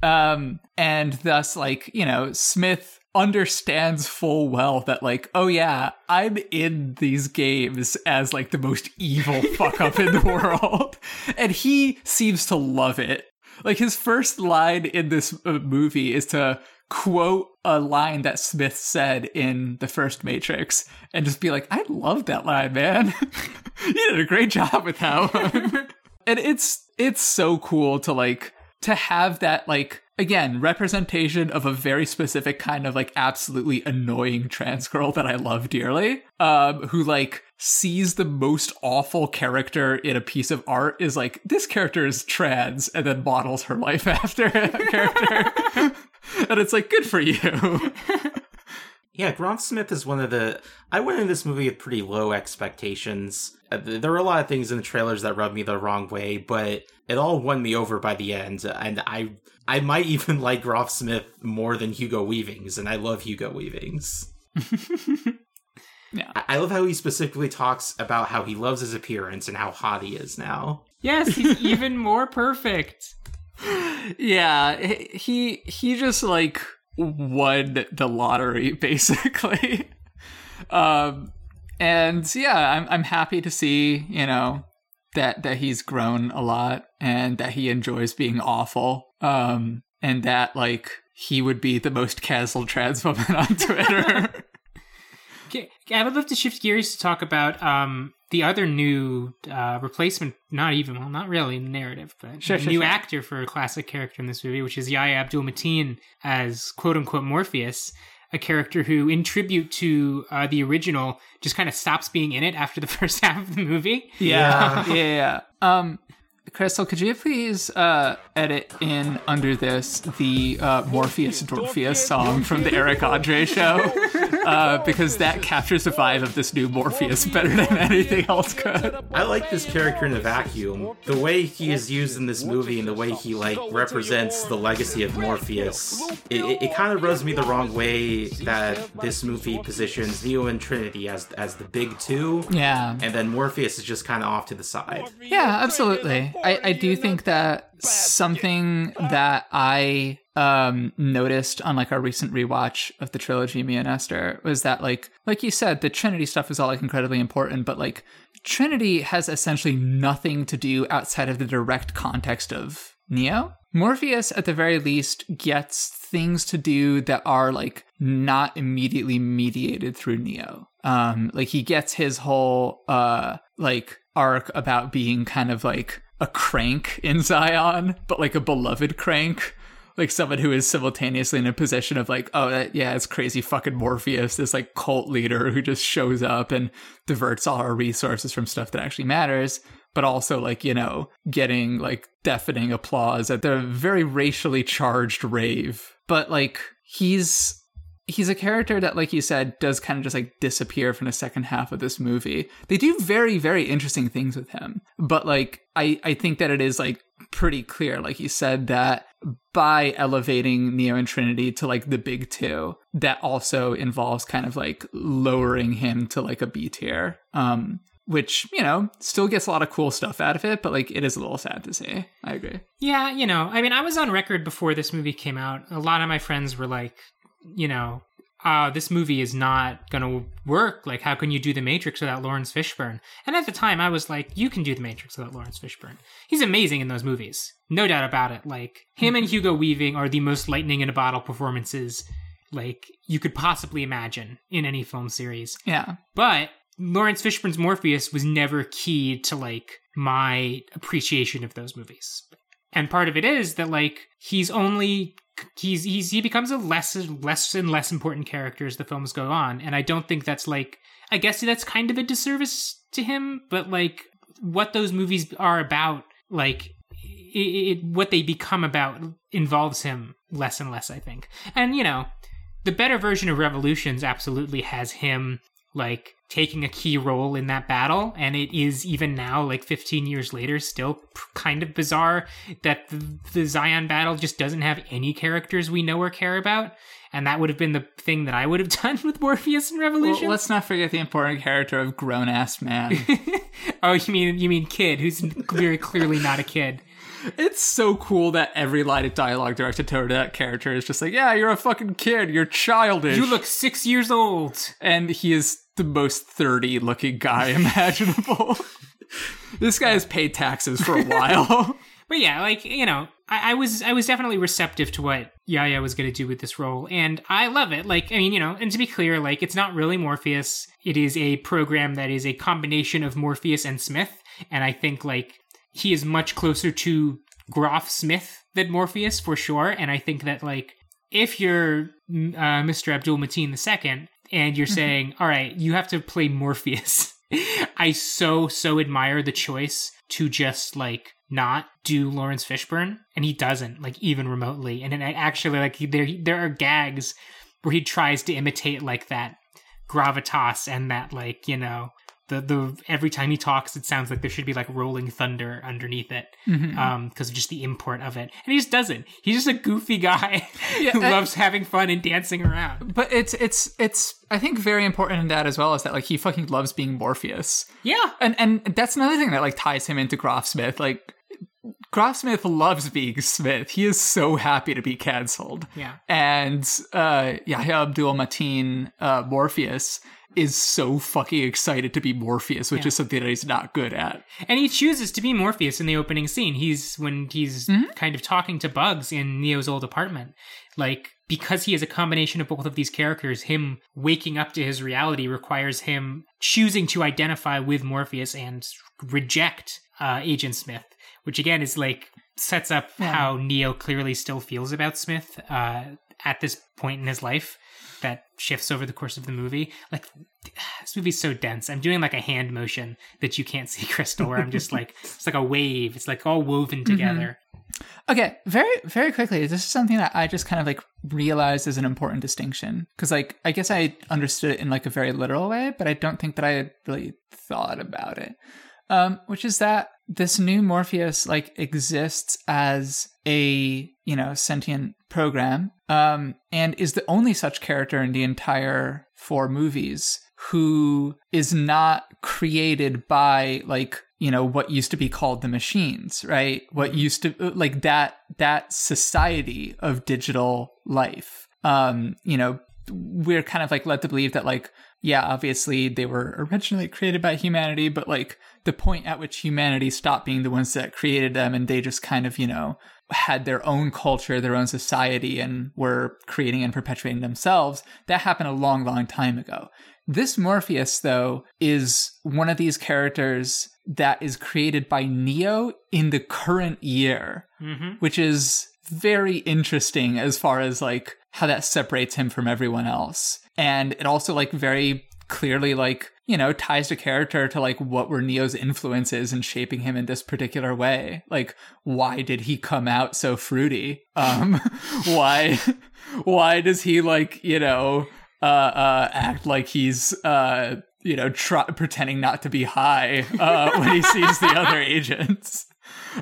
um, and thus like you know Smith understands full well that like oh yeah i'm in these games as like the most evil *laughs* fuck up in the world. And he seems to love it. Like his first line in this uh, movie is to quote a line that Smith said in the first Matrix and just be like, I love that line, man. *laughs* you did a great job with that one. *laughs* and it's it's so cool to like to have that like again representation of a very specific kind of like absolutely annoying trans girl that I love dearly um who like sees the most awful character in a piece of art is like this character is trans and then models her life *laughs* after a character *laughs* and it's like good for you *laughs* Yeah, Grant Smith is one of the. I went in this movie with pretty low expectations. Uh, There were a lot of things in the trailers that rubbed me the wrong way, but it all won me over by the end. And I, I might even *laughs* like Groff Smith more than Hugo Weavings, and I love Hugo Weavings. Yeah. I I love how he specifically talks about how he loves his appearance and how hot he is now. Yes, he's even more perfect. Yeah he- he just like won the lottery *laughs* basically. Um and yeah i'm i'm happy to see you know that that he's grown a lot and that he enjoys being awful um and that like he would be the most casual trans *laughs* woman on twitter. *laughs* Okay, I would love to shift gears to talk about um, the other new uh, replacement, not even, well, not really narrative, but Sure, sure, new sure. actor for a classic character in this movie, which is Yahya Abdul Mateen as quote unquote Morpheus, a character who, in tribute to uh, the original, just kind of stops being in it after the *laughs* first half of the movie. Yeah, yeah, yeah. Um, Crystal, could you please uh, edit in under this the uh, Morpheus Dorpheus song from the Eric Andre show? *laughs* Uh, because that captures the vibe of this new Morpheus better than anything else could. I like this character in a vacuum. The way he is used in this movie and the way he like represents the legacy of Morpheus, it, it, it kind of rubs me the wrong way that this movie positions Neo and Trinity as as the big two, Yeah, and then Morpheus is just kind of off to the side. yeah, absolutely. I, I do think that something that I um noticed on like our recent rewatch of the trilogy me and esther was that like like you said the trinity stuff is all like incredibly important but like trinity has essentially nothing to do outside of the direct context of neo. Morpheus at the very least gets things to do that are like not immediately mediated through neo. Um like he gets his whole uh like arc about being kind of like a crank in zion but like a beloved crank like someone who is simultaneously in a position of like, oh, that, yeah, it's crazy fucking Morpheus, this like cult leader who just shows up and diverts all our resources from stuff that actually matters, but also like, you know, getting like deafening applause at the very racially charged rave. But like, he's he's a character that like you said does kind of just like disappear from the second half of this movie. They do very very interesting things with him. But like i i think that it is like pretty clear like you said that by elevating neo and trinity to like the big two that also involves kind of like lowering him to like a b tier um which you know still gets a lot of cool stuff out of it but like it is a little sad to see i agree. Yeah, you know, I mean, I was on record before this movie came out. A lot of my friends were like, you know, uh, this movie is not going to work. Like, how can you do The Matrix without Laurence Fishburne? And at the time, I was like, you can do The Matrix without Laurence Fishburne. He's amazing in those movies. No doubt about it. Like, him and Hugo Weaving are the most lightning in a bottle performances, like, you could possibly imagine in any film series. yeah But Laurence Fishburne's Morpheus was never key to like my appreciation of those movies. And part of it is that like he's only he's he's he becomes a less less and less important character as the films go on. And I don't think that's like I guess that's kind of a disservice to him, but like what those movies are about, like it, it, what they become about involves him less and less, I think. And you know, the better version of Revolutions absolutely has him like taking a key role in that battle and it is even now like 15 years later still p- kind of bizarre that the, the zion battle just doesn't have any characters we know or care about and that would have been the thing that i would have *laughs* done with morpheus and revolution. well, let's not forget the important character of grown-ass man. *laughs* Oh you mean you mean kid who's very clearly not a kid. It's so cool that every line of dialogue directed toward that character is just like, yeah, you're a fucking kid, you're childish. you look six years old. And he is the most 30 looking guy *laughs* imaginable. this guy has paid taxes for a *laughs* while. But yeah, like, you know, I, I was I was definitely receptive to what Yahya was going to do with this role, and I love it. Like, I mean, you know, and to be clear, like, it's not really Morpheus. It is a program that is a combination of Morpheus and Smith, and I think like he is much closer to Groff Smith than Morpheus for sure. And I think that like if you're uh, Mr. Abdul Mateen II and you're mm-hmm. saying, all right, you have to play Morpheus. *laughs* I so so admire the choice to just like not do Laurence Fishburne, and he doesn't like even remotely. And then actually, like there there are gags where he tries to imitate like that gravitas and that like you know the the every time he talks, it sounds like there should be like rolling thunder underneath it, Mhm. um, because of just the import of it. And he just doesn't. He's just a goofy guy *laughs* Yeah, who I- loves having fun and dancing around. But it's it's it's I think very important in that as well is that like he fucking loves being Morpheus. Yeah, And and that's another thing that like ties him into Groff Smith. Like Groff Smith loves being Smith. He is so happy to be cancelled. yeah. And uh Yahya Abdul Mateen uh Morpheus is so fucking excited to be Morpheus, which Yeah. is something that he's not good at. And he chooses to be Morpheus in the opening scene. He's when he's Mhm. kind of talking to Bugs in Neo's old apartment. Like because he is a combination of both of these characters, him waking up to his reality requires him choosing to identify with Morpheus and reject uh, Agent Smith, which again is like sets up Yeah. how Neo clearly still feels about Smith uh, at this point in his life. That shifts over the course of the movie. Like *sighs* this movie's so dense. I'm doing like a hand motion that you can't *laughs* see, Crystal, where I'm just like *laughs* it's like a wave. It's like all woven together. Okay, very very quickly, this is something that I just kind of like realized is an important distinction because like I guess I understood it in like a very literal way, but I don't think that I had really thought about it. Um, which is that this new Morpheus like exists as a you know sentient program, um, and is the only such character in the entire four movies who is not created by like you know what used to be called the machines right? What used to like that that society of digital life. Um you know we're kind of like led to believe that like yeah obviously they were originally created by humanity but like the point at which humanity stopped being the ones that created them and they just kind of you know had their own culture their own society and were creating and perpetuating themselves that happened a long long time ago this Morpheus, though, is one of these characters that is created by Neo in the current year, Mm-hmm. which is very interesting as far as like how that separates him from everyone else. And it also like very clearly like, you know, ties the character to like what were Neo's influences in shaping him in this particular way. Like why did he come out so fruity? *laughs* Um why why does he like, you know, uh, uh, act like he's, uh, you know, try- pretending not to be high uh, when he sees the other *laughs* agents.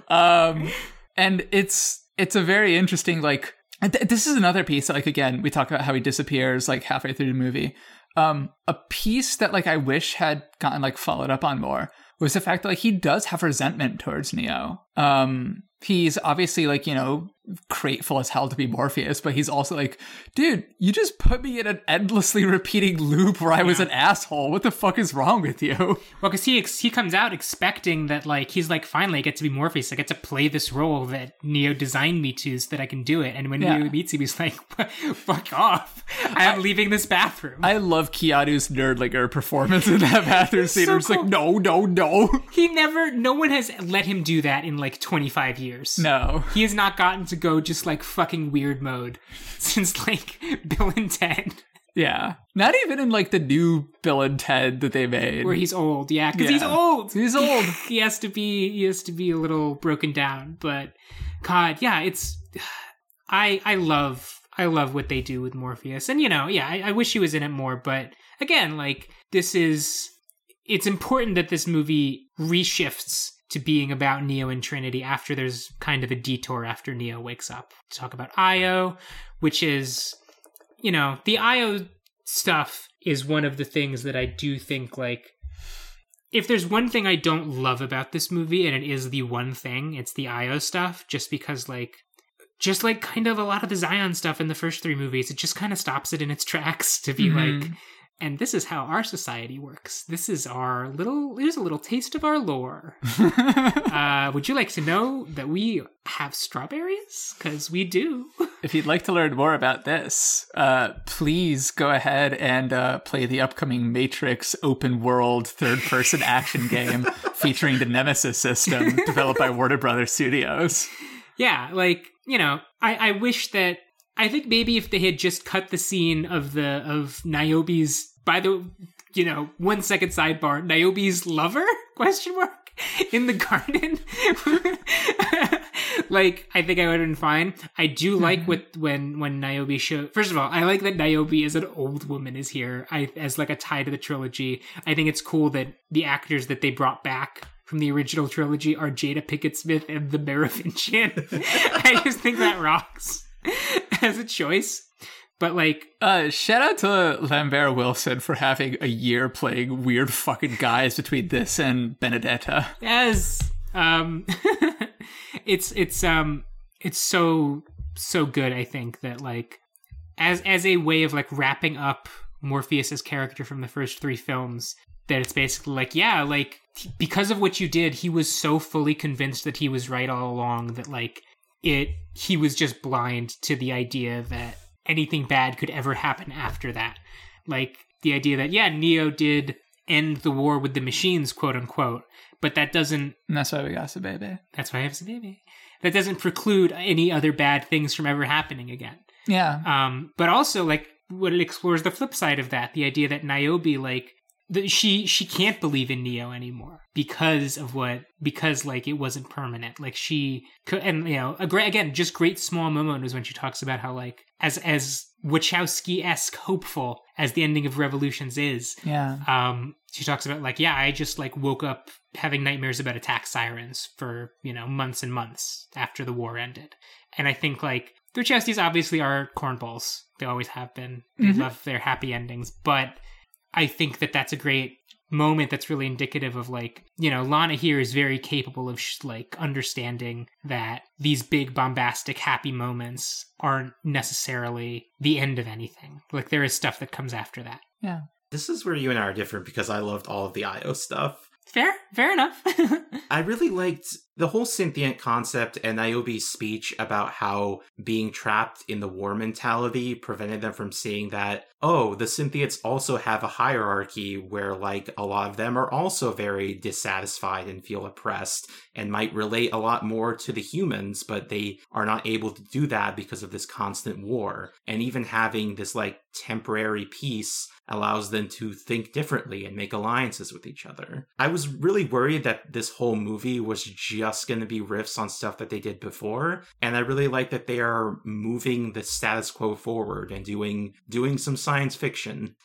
Um, and it's it's a very interesting like. th- this is another piece. Like again, we talk about how he disappears like halfway through the movie. Um, a piece that like I wish had gotten like followed up on more was the fact that like he does have resentment towards Neo. Um, he's obviously like you know grateful as hell to be Morpheus, but he's also like, dude, you just put me in an endlessly *laughs* repeating loop where I was an asshole. What the fuck is wrong with you? *laughs* Well, because he ex- he comes out expecting that like he's like finally I get to be Morpheus. I get to play this role that Neo designed me to, so that I can do it. And when Yeah. Neo meets him, he's like, *laughs* "Fuck off! I am leaving this bathroom." I love Keanu's nerdlinger performance in that bathroom scene. so I'm cool. like, no, no, no, he never. No one has let him do that in like 25 years. no. He has not gotten to go just like fucking weird mode *laughs* since like *laughs* Bill and Ted, Yeah, not even in like the new Bill and Ted that they made. where he's old. Yeah, because he's old. He's *laughs* old. he has to be. He has to be a little broken down. But God, yeah, it's. *sighs* I I love I love what they do with Morpheus, and you know, yeah, I, I wish he was in it more. But again, like this is. It's important that this movie reshifts to being about Neo and Trinity after there's kind of a detour after Neo wakes up. To talk about Io, which is, you know, the Io stuff is one of the things that I do think like if there's one thing I don't love about this movie, and it is the one thing, it's the IO stuff, just because, like, just like kind of a lot of the Zion stuff in the first three movies, it just kind of stops it in its tracks to be Mhm. like, and this is how our society works. This is our little, here's a little taste of our lore. *laughs* uh, would you like to know that we have strawberries? Because we do. if you'd like to learn more about this, uh, please go ahead and uh, play the upcoming Matrix open world third person action game *laughs* featuring the Nemesis system developed by Warner Brothers Studios. Yeah, like, you know, I, I wish that I think maybe if they had just cut the scene of the of Niobe's by the you know one second sidebar Niobe's lover *laughs* question mark *laughs* in the garden *laughs* like I think I would have been fine. I do like Mm-hmm. with when when Niobe show. First of all, I like that Niobe as an old woman is here. I as like a tie to the trilogy. I think it's cool that the actors that they brought back from the original trilogy are Jada Pinkett Smith and the Merovingian. I just think that rocks *laughs* as a choice. But like, Uh, shout out to Lambert Wilson for having a year playing weird fucking guys between this and Benedetta. Yes. Um *laughs* it's it's um it's so so good I think that like as as a way of like wrapping up Morpheus's character from the first 3 films that it's basically like yeah like because of what you did he was so fully convinced that he was right all along that like it he was just blind to the idea that anything bad could ever happen after that like the idea that yeah Neo did end the war with the machines quote unquote but that doesn't And that's why we got the baby. that's why I have a baby. That doesn't preclude any other bad things from ever happening again. Yeah. Um, but also like what it explores the flip side of that, the idea that Niobe like the, she she can't believe in Neo anymore because of what because like it wasn't permanent. Like she could and you know a great again just great small moment was when she talks about how like as as Wachowski esque hopeful as the ending of Revolutions is, Yeah. um she talks about like yeah i just like woke up having nightmares about attack sirens for you know months and months after the war ended and i think like the Wachowskis obviously are cornballs they always have been they Mhm. love their happy endings but i think that that's a great moment that's really indicative of like you know lana here is very capable of sh- like understanding that these big bombastic happy moments aren't necessarily the end of anything like there is stuff that comes after that Yeah. This is where you and I are different because I loved all of the IO stuff. Fair, fair enough. *laughs* I really liked the whole synthient concept and Niobe's speech about how being trapped in the war mentality prevented them from seeing that, oh, the synthients also have a hierarchy where, like, a lot of them are also very dissatisfied and feel oppressed and might relate a lot more to the humans, but they are not able to do that because of this constant war. And even having this, like, temporary peace allows them to think differently and make alliances with each other. I was really worried that this whole movie was just going to be riffs on stuff that they did before, and I really like that they are moving the status quo forward and doing doing some science fiction.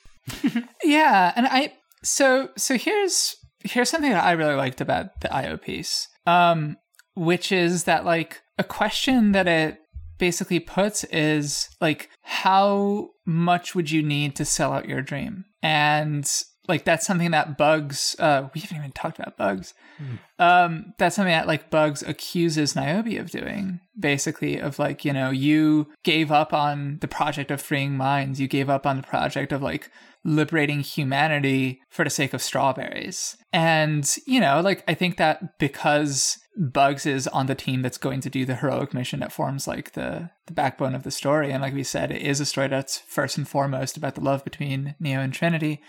*laughs* Yeah, and I so so here's here's something that I really liked about the IO piece, um, which is that like a question that it basically puts is like how much would you need to sell out your dream, and like that's something that Bugs. Uh, we haven't even talked about Bugs. Um, that's something that like Bugs accuses Niobe of doing, basically, of like, you know, you gave up on the project of freeing minds, you gave up on the project of like liberating humanity for the sake of strawberries. And, you know, like I think that because Bugs is on the team that's going to do the heroic mission that forms like the the backbone of the story, and like we said, it is a story that's first and foremost about the love between Neo and Trinity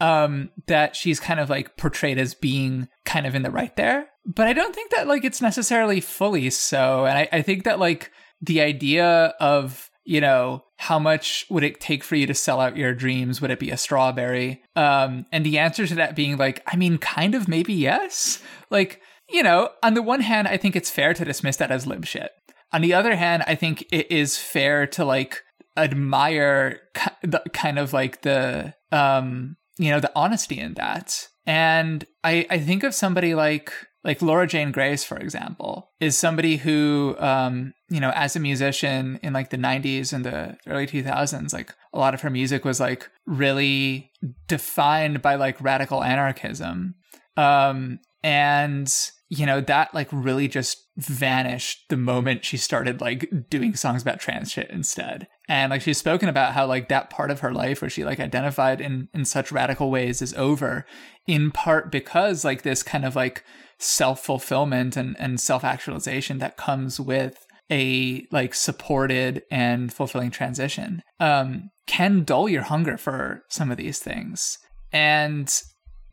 um that she's kind of like portrayed as being kind of in the right there. But i don't think that like it's necessarily fully so. And i, I think that like the idea of you know how much would it take for you to sell out your dreams? Would it be a strawberry? Um and the answer to that being like i mean kind of maybe yes. Like you know on the one hand i think it's fair to dismiss that as lib shit. On the other hand i think it is fair to like admire the kind of like the um you know the honesty in that. And i i think of somebody like like laura jane grace for example is somebody who um you know as a musician in like the 90s and the early 2000s like a lot of her music was like really defined by like radical anarchism. Um and you know that like really just vanished the moment she started like doing songs about trans shit instead And like she's spoken about how like that part of her life where she like identified in in such radical ways is over, in part because like this kind of like self fulfillment and and self actualization that comes with a like supported and fulfilling transition um, can dull your hunger for some of these things. And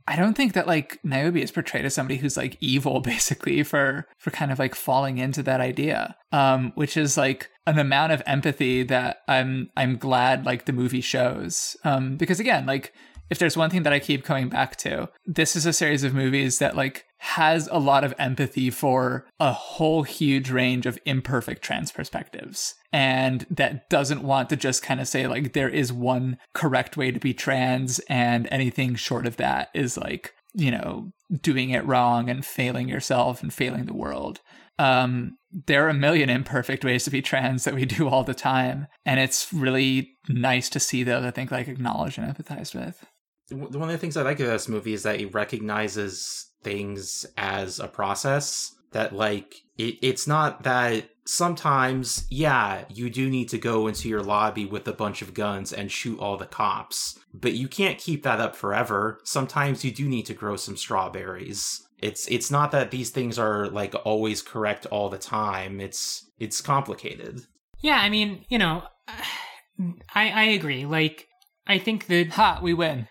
I don't think that like Niobe is portrayed as somebody who's like evil *laughs* basically for for kind of like falling into that idea. Um, which is like an amount of empathy that I'm I'm glad like the movie shows. Um, because again, like if there's one thing that I keep coming back to, this is a series of movies that like has a lot of empathy for a whole huge range of imperfect trans perspectives and that doesn't want to just kind of say like there is one correct way to be trans and anything short of that is like you know doing it wrong and failing yourself and failing the world. Um, there are a million imperfect ways to be trans that we do all the time and it's really nice to see those i think like acknowledged and empathized with one of the things I like about this movie is that it recognizes things as a process. That like it, it's not that sometimes, yeah, you do need to go into your lobby with a bunch of guns and shoot all the cops, but you can't keep that up forever. Sometimes you do need to grow some strawberries. It's it's not that these things are like always correct all the time. It's it's complicated. Yeah, I mean, you know, *sighs* I I agree. Like I think that ha we win.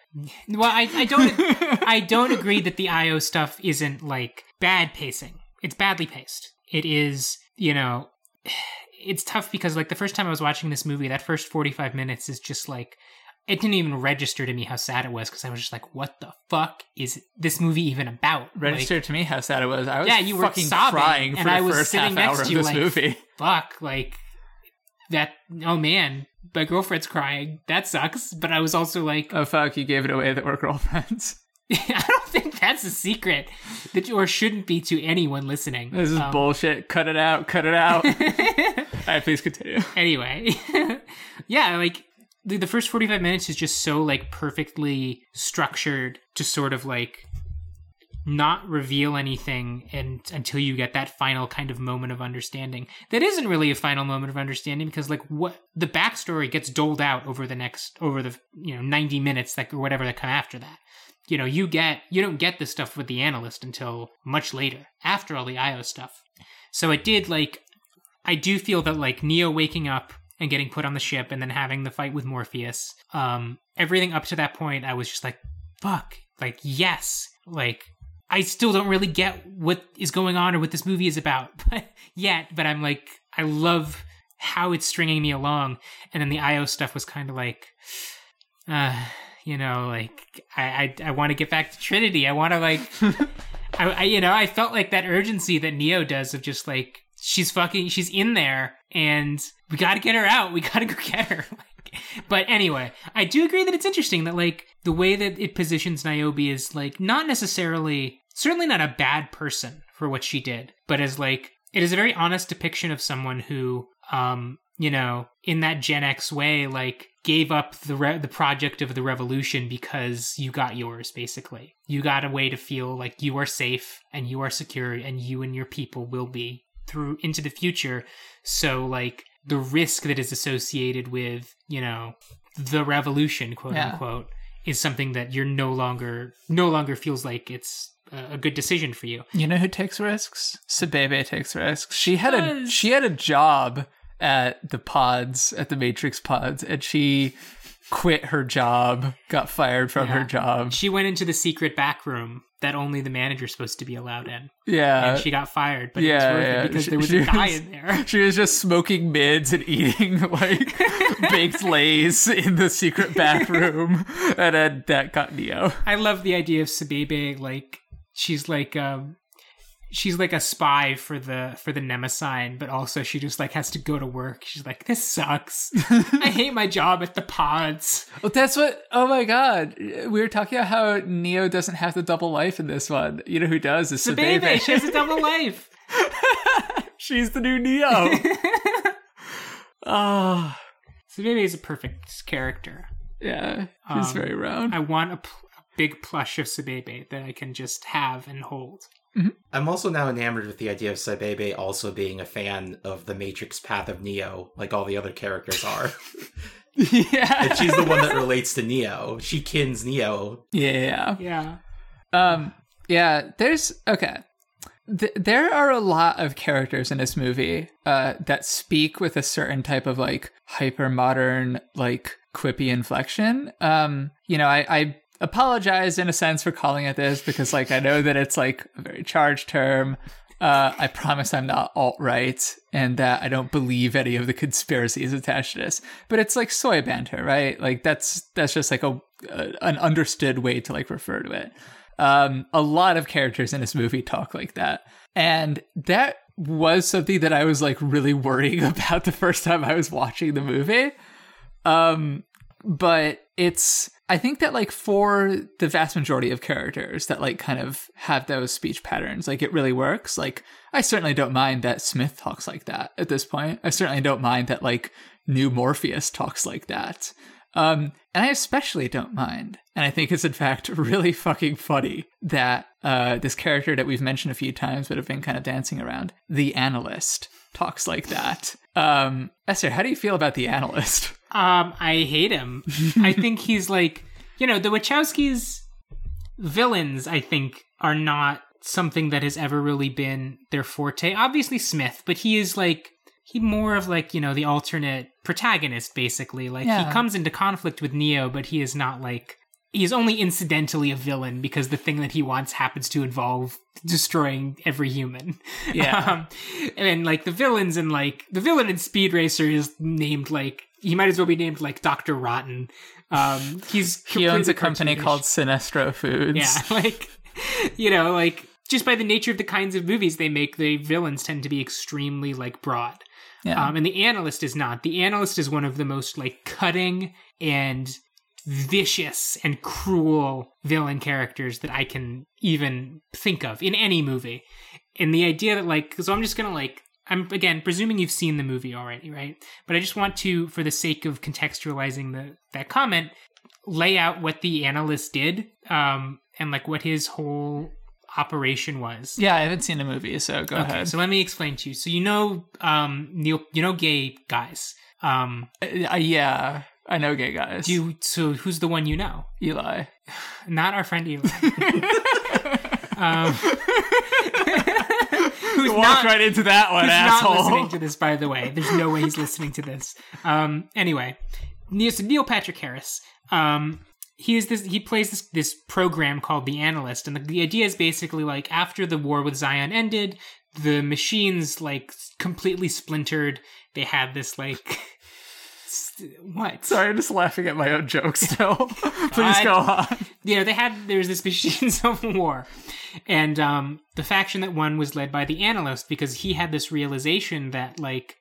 Well, I, I don't *laughs* I don't agree that the IO stuff isn't like bad pacing. It's badly paced. It is, you know, *sighs* it's tough because like the first time I was watching this movie, that first 45 minutes is just like it didn't even register to me how sad it was because I was just like, "What the fuck is this movie even about?" Registered like, to me how sad it was. I was yeah, you were fucking sobbing, crying for and the I was first sitting half next hour to of you this like, movie. Fuck, like that. Oh man, my girlfriend's crying. That sucks. But I was also like, Oh fuck, you gave it away that we're girlfriends. *laughs* *laughs* I don't think that's a secret that or shouldn't be to anyone listening. This is Um, bullshit. Cut it out. Cut it out. *laughs* All right, please continue. anyway, yeah, like the, the first 45 minutes is just so like perfectly structured to sort of like not reveal anything and until you get that final kind of moment of understanding. That isn't really a final moment of understanding because like what the backstory gets doled out over the next over the you know 90 minutes that or whatever that come after that. You know you get you don't get the stuff with the analyst until much later after all the io stuff. So it did like I do feel that like Neo waking up and getting put on the ship and then having the fight with Morpheus, um, everything up to that point, I was just like, fuck, like, yes, like, I still don't really get what is going on or what this movie is about *laughs* but yet, but I'm like, I love how it's stringing me along. And then the IO stuff was kind of like, uh, you know, like, I, I, I want to get back to Trinity. I want to like, *laughs* I, I, you know, I felt like that urgency that Neo does of just like she's fucking, she's in there, and we got to get her out. We got to *laughs* go get her. But anyway, I do agree that it's interesting that like the way that it positions Niobe is like not necessarily, certainly not a bad person for what she did, but as like it is a very honest depiction of someone who, um, you know, in that Gen X way, like gave up the re- the project of the revolution because you got yours basically you got a way to feel like you are safe and you are secure and you and your people will be through into the future so like the risk that is associated with you know the revolution quote Yeah. unquote is something that you're no longer no longer feels like it's a good decision for you You know who takes risks? Sabebe takes risks. She had a she had a job at the pods at the Matrix pods, and she quit her job, got fired from her job. she went into the secret back room that only the manager's supposed to be allowed in Yeah, and she got fired but yeah, it was worth yeah. it because She- there was a guy was- in there *laughs* She was just smoking mids and eating *laughs* like *laughs* baked lays in the secret bathroom, and then that got Neo. I love the idea of Sabebe like she's like um she's like a spy for the for the Nemesign, but also she just like has to go to work. She's like, This sucks. I *laughs* hate my job at the pods. Well, that's what. Oh my god, we were talking about how Neo doesn't have the double life in this one. You know who does? Is Sabebe. she has a double life. *laughs* She's the new Neo. *laughs* oh, Sabebe is a perfect character. yeah, she's Um, very round. I want a pl- big plush of Sabebe that I can just have and hold. I'm also now enamored with the idea of Saibebe also being a fan of the Matrix path of Neo, like all the other characters are. *laughs* yeah. and she's the one that relates to Neo. She kins Neo. Yeah. Yeah. Um. Yeah. There's okay. Th- there are a lot of characters in this movie uh, that speak with a certain type of like hyper modern, like quippy inflection. Um. You know, I, I apologize in a sense for calling it this because like I know that it's like a very charged term. Uh, I promise I'm not alt right and that I don't believe any of the conspiracies attached to this. But it's like soy banter, right? Like that's that's just like a, a an understood way to like refer to it. Um, a lot of characters in this movie talk like that, and that was something that I was like really worrying *laughs* about the first time I was watching the movie. Um, but it's I think that like for the vast majority of characters that like kind of have those speech patterns, like it really works. Like I certainly don't mind that Smith talks like that at this point. I certainly don't mind that like new Morpheus talks like that. Um, and I especially don't mind, and I think it's in fact *laughs* really fucking funny that uh, this character that we've mentioned a few times but have been kind of dancing around, the analyst, talks like that. Um, Esther, how do you feel about the analyst? *laughs* Um, I hate him. I *laughs* think he's like, you know, the Wachowskis villains, I think, are not something that has ever really been their forte. Obviously Smith, but he is like he more of like, you know, the alternate protagonist basically. Like Yeah. he comes into conflict with Neo, but he is not like he's only incidentally a villain because the thing that he wants happens to involve destroying every human. Yeah. *laughs* um, and like the villains in like the villain in Speed Racer is named like he might as well be named like Doctor Rotten. Um, he's *laughs* He owns a company called Sinestro Foods. yeah, *laughs* like you know, like just by the nature of the kinds of movies they make, the villains tend to be extremely like broad. Yeah. Um, and the analyst is not. The analyst is one of the most like cutting and vicious and cruel villain characters that I can even think of in any movie. And the idea that like, so I'm just gonna like, I'm again presuming you've seen the movie already, right? But I just want to, for the sake of contextualizing the that comment, lay out what the analyst did, um, and like what his whole operation was. yeah, I haven't seen the movie, so go Okay, ahead. so let me explain to you. So you know, um, Neil, you know, gay guys. Um, Uh, yeah, I know gay guys. do you, so who's the one you know? Eli. *sighs* Not our friend Eli. *laughs* um, *laughs* who's Walk not right into that one, who's asshole. not listening to *laughs* this? By the way, there's no way he's listening to this. Um, anyway, Neil, so Neil Patrick Harris. Um, he is this. He plays this this program called the Analyst, and the, the idea is basically like after the war with Zion ended, the machines like completely splintered. They had this like *laughs* what? Sorry, I'm just laughing at my own jokes still. Please go on. You know, they had there was this machine civil *laughs* war, and um, the faction that won was led by the analyst because he had this realization that like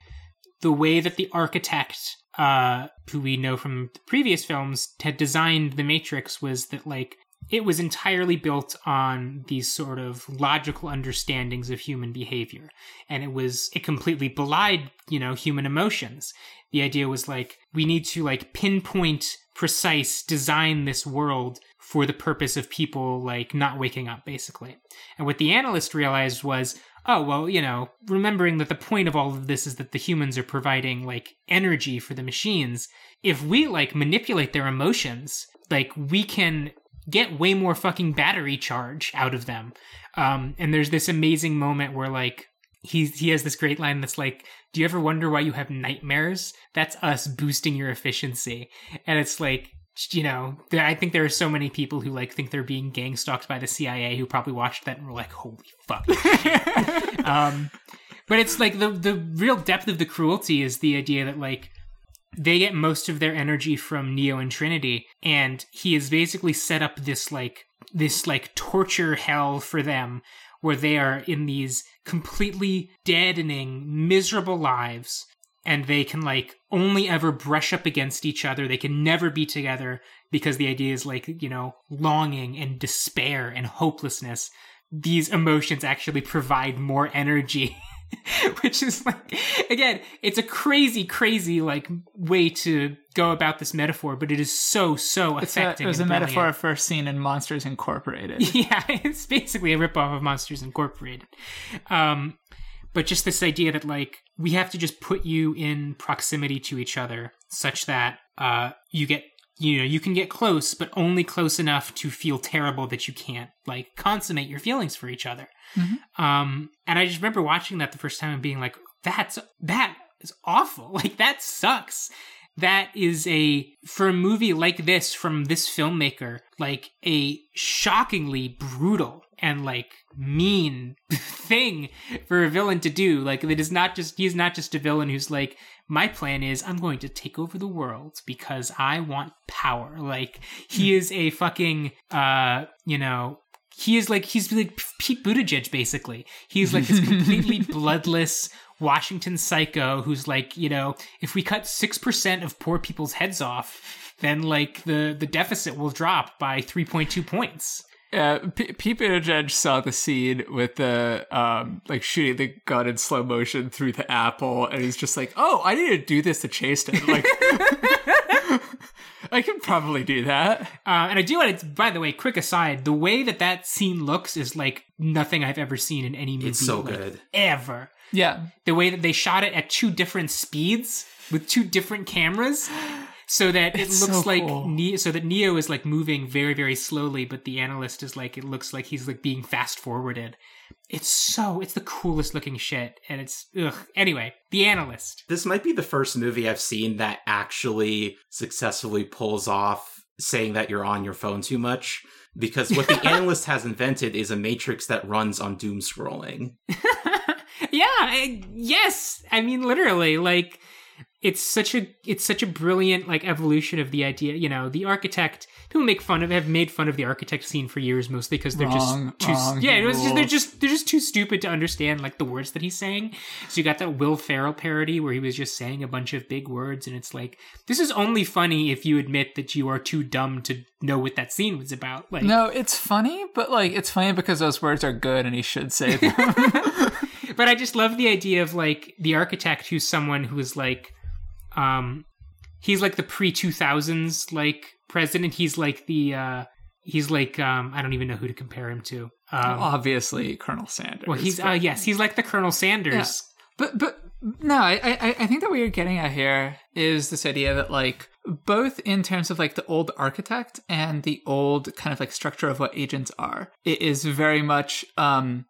the way that the architect, uh, who we know from previous films, had designed the Matrix was that like it was entirely built on these sort of logical understandings of human behavior. And it was it completely belied you know human emotions. The idea was like we need to like pinpoint precise design this world for the purpose of people like not waking up basically. And what the analyst realized was oh well you know remembering that the point of all of this is that the humans are providing like energy for the machines if we like manipulate their emotions like we can get way more fucking battery charge out of them. Um and there's this amazing moment where like he he has this great line that's like do you ever wonder why you have nightmares? That's us boosting your efficiency. And it's like you know there, i think there are so many people who like think they're being gang stalked by the cia who probably watched that and were like holy fuck. *laughs* Um but it's like the the real depth of the cruelty is the idea that like they get most of their energy from Neo and Trinity, and he has basically set up this like this like torture hell for them where they are in these completely deadening, miserable lives, and they can like only ever brush up against each other. They can never be together because the idea is like, you know, longing and despair and hopelessness. These emotions actually provide more energy *laughs* *laughs* which is like again it's a crazy crazy like way to go about this metaphor but it is so so It's a, affecting it was a metaphor first seen in Monsters Incorporated. *laughs* yeah it's basically a ripoff of monsters incorporated um but just this idea that like we have to just put you in proximity to each other such that uh you get you know you can get close but only close enough to feel terrible that you can't like consummate your feelings for each other. Um and i just remember watching that the first time and being like that's that is awful. *laughs* Like that sucks that is a for a movie like this from this filmmaker like a shockingly brutal and like mean *laughs* thing for a villain to do like it is not just he's not just a villain who's like my plan is i'm going to take over the world because i want power like he is a fucking uh you know he is like he's like Pete Buttigieg basically. He's like this *laughs* completely bloodless Washington psycho who's like, you know, if we cut 6% of poor people's heads off, then like the the deficit will drop by 3.2 points. Yeah, P- Pete Buttigieg saw the scene with the um, like shooting the gun in slow motion through the apple, and he's just like, "Oh, I need to do this to Chasten." Like, *laughs* I can probably do that. Uh, and I do want to, by the way, quick aside, the way that that scene looks is like nothing I've ever seen in any movie. It's so like, good. Ever. Yeah, The way that they shot it at two different speeds with two different cameras. So that it It's looks so like cool. ne- so that Neo is like moving very very slowly, but the analyst is like it looks like he's like being fast forwarded. It's so it's the coolest looking shit, and it's ugh. Anyway, the analyst. This might be the first movie I've seen that actually successfully pulls off saying that you're on your phone too much. Because what the *laughs* analyst has invented is a matrix that runs on doom scrolling. *laughs* yeah, I, yes. I mean, literally, like it's such a it's such a brilliant like evolution of the idea. You know, the architect. People make fun of have made fun of the architect scene for years, mostly because they're Wrong, just too. wrong, yeah, it was just, they're just they're just too stupid to understand like the words that he's saying. So you got that Will Ferrell parody where he was just saying a bunch of big words, and it's like this is only funny if you admit that you are too dumb to know what that scene was about. Like, no, it's funny, but like, it's funny because those words are good, and he should say them. *laughs* but I just love the idea of like the architect who's someone who is like um he's like the pre 2000s like president. He's like the uh he's like um I don't even know who to compare him to. Um Obviously, Colonel Sanders. well he's but- uh yes he's like the Colonel Sanders. But but no, I, I I think that what you're getting at here is this idea that like both in terms of like the old architect and the old kind of like structure of what agents are, it is very much um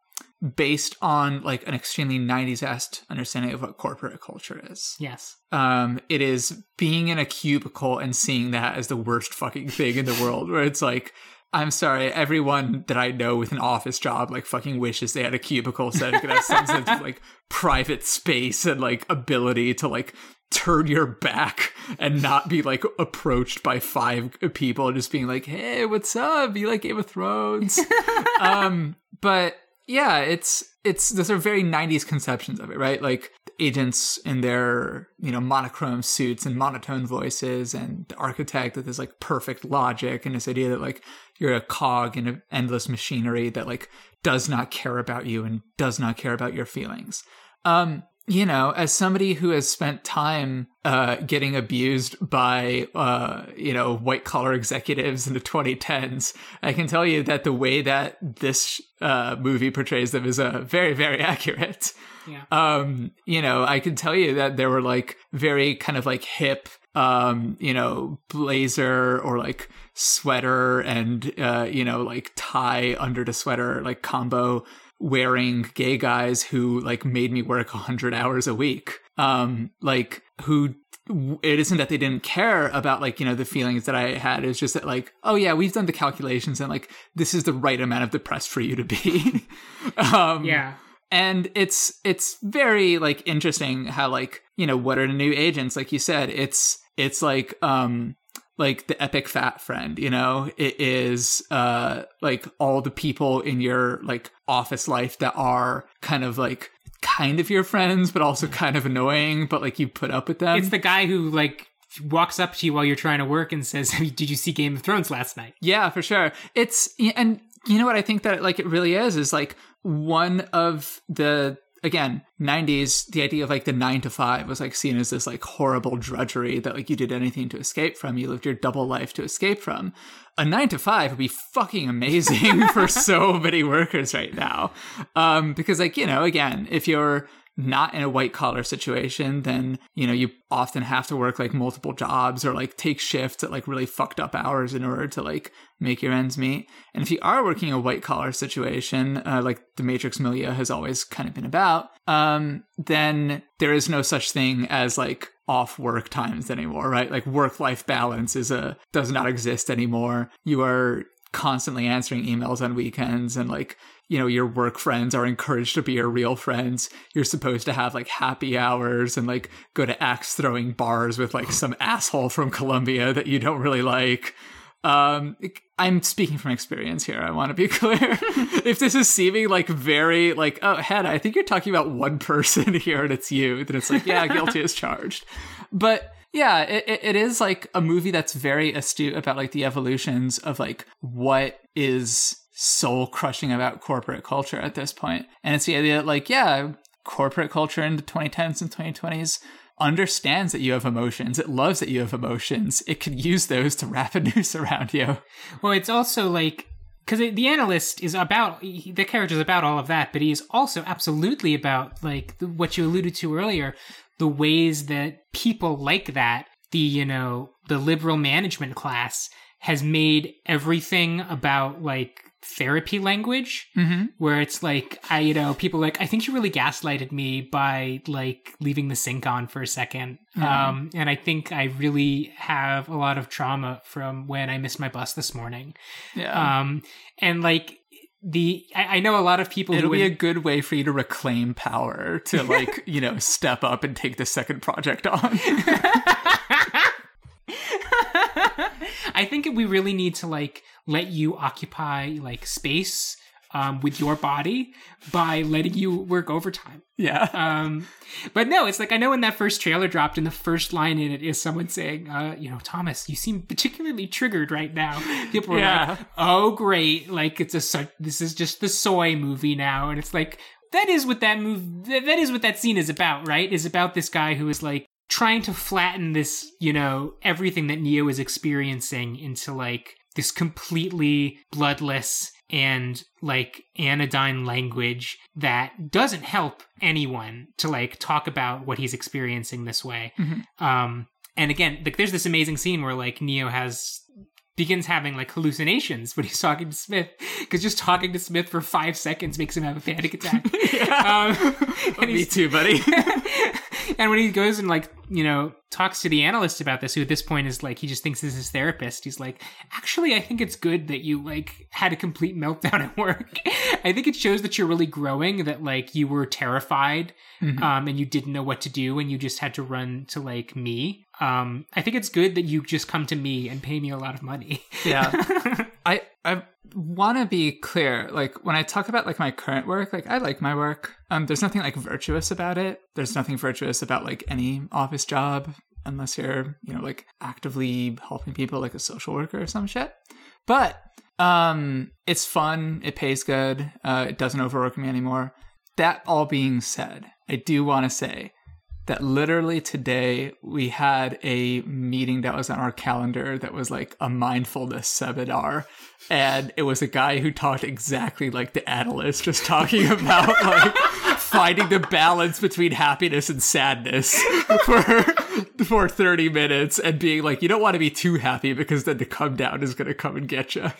based on like an extremely 90s esque understanding of what corporate culture is. yes Um, it is being in a cubicle and seeing that as the worst fucking thing in the world, where it's like, I'm sorry, everyone that I know with an office job like fucking wishes they had a cubicle so they could have some sense of like private space and like ability to like turn your back and not be like approached by five people just being like, hey, what's up? You like Game of Thrones? *laughs* um, but yeah, it's it's those are very '90s conceptions of it, right? Like agents in their you know monochrome suits and monotone voices, and the architect with this like perfect logic and this idea that like you're a cog in an endless machinery that like does not care about you and does not care about your feelings. Um, you know, as somebody who has spent time uh, getting abused by, uh, you know, white collar executives in the 2010s, I can tell you that the way that this uh, movie portrays them is uh, very, very *laughs* accurate. Yeah. Um, you know, I can tell you that there were like very kind of like hip, um, you know, blazer or like sweater and, uh, you know, like tie under the sweater, like combo wearing gay guys who like made me work 100 hours a week. Um like who it isn't that they didn't care about like you know the feelings that i had. It's just that like oh yeah we've done the calculations and like this is the right amount of depressed for you to be. *laughs* Um yeah. and it's it's very like interesting how like you know what are the new agents? Like you said it's it's like um like the epic fat friend you know? It is uh like all the people in your like office life that are kind of like kind of your friends but also kind of annoying but like you put up with them. It's the guy who like walks up to you while you're trying to work and says *laughs* did you see Game of Thrones last night? Yeah, for sure. It's and you know what I think that like it really is is like one of the again, 90s, the idea of like the nine to five was like seen as this like horrible drudgery that like you did anything to escape from. You lived your double life to escape from. A nine to five would be fucking amazing *laughs* for so many workers right now. Um, because like, you know, again, if you're not in a white collar situation, then, you know, you often have to work like multiple jobs or like take shifts at like really fucked up hours in order to like make your ends meet. And if you are working a white collar situation, uh, like the Matrix milieu has always kind of been about, um, then there is no such thing as like off work times anymore, right? Like work life balance is a does not exist anymore. You are constantly answering emails on weekends and like you know your work friends are encouraged to be your real friends. You're supposed to have like happy hours and like go to axe throwing bars with like some *laughs* asshole from colombia that you don't really like. Um i'm speaking from experience here i want to be *laughs* clear. *laughs* If this is seeming like very like oh head i think you're talking about one person here and it's you then it's like yeah guilty as charged. But yeah, it, it is like a movie that's very astute about like the evolutions of like what is soul crushing about corporate culture at this point. And it's the idea that like, yeah, corporate culture in the 2010s and 2020s understands that you have emotions. It loves that you have emotions. It can use those to wrap a *laughs* noose around you. Well, it's also like because the analyst is about the character is about all of that, but he is also absolutely about like what you alluded to earlier, the ways that people like that, the, you know, the liberal management class has made everything about like therapy language mm-hmm. where it's like i you know people like i think you really gaslighted me by like leaving the sink on for a 2nd Mhm. um and i think i really have a lot of trauma from when i missed my bus this morning Yeah. um and like the I, I know a lot of people It'll who be a good way for you to reclaim power to *laughs* like, you know, step up and take the second project on. *laughs* I think we really need to like let you occupy like space um, with your body by letting you work overtime. yeah. Um, but no, it's like I know when that first trailer dropped, and the first line in it is someone saying, uh, "You know, Thomas, you seem particularly triggered right now." People are Yeah. like, "Oh, great! Like it's a this is just the soy movie now," and it's like that is what that move that, that is what that scene is about, right? Is about this guy who is like trying to flatten this, you know, everything that Neo is experiencing into like this completely bloodless and like anodyne language that doesn't help anyone to like talk about what he's experiencing this way. Mhm. Um and again, like there's this amazing scene where like Neo has begins having like hallucinations when he's talking to Smith because just talking to Smith for five seconds makes him have a panic attack. *laughs* um, *laughs* and Me too, buddy. *laughs* and when he goes and like you know talks to the analyst about this who at this point is like he just thinks this is his therapist he's like actually i think it's good that you like had a complete *laughs* meltdown at work i think it shows that you're really growing that like you were terrified Mhm. um and you didn't know what to do and you just had to run to like me um i think it's good that you just come to me and pay me a lot of money Yeah. *laughs* I I want to be clear. Like when I talk about like my current work, like I like my work. Um, there's nothing like virtuous about it. There's nothing virtuous about like any office job, unless you're you know like actively helping people, like a social worker or some shit. But um, it's fun. It pays good. Uh, it doesn't overwork me anymore. That all being said, I do want to say that literally today we had a meeting that was on our calendar that was like a mindfulness seminar. And it was a guy who talked exactly like the analyst just talking about *laughs* like finding the balance between happiness and sadness *laughs* for for 30 minutes and being like you don't want to be too happy because then the come down is going to come and get you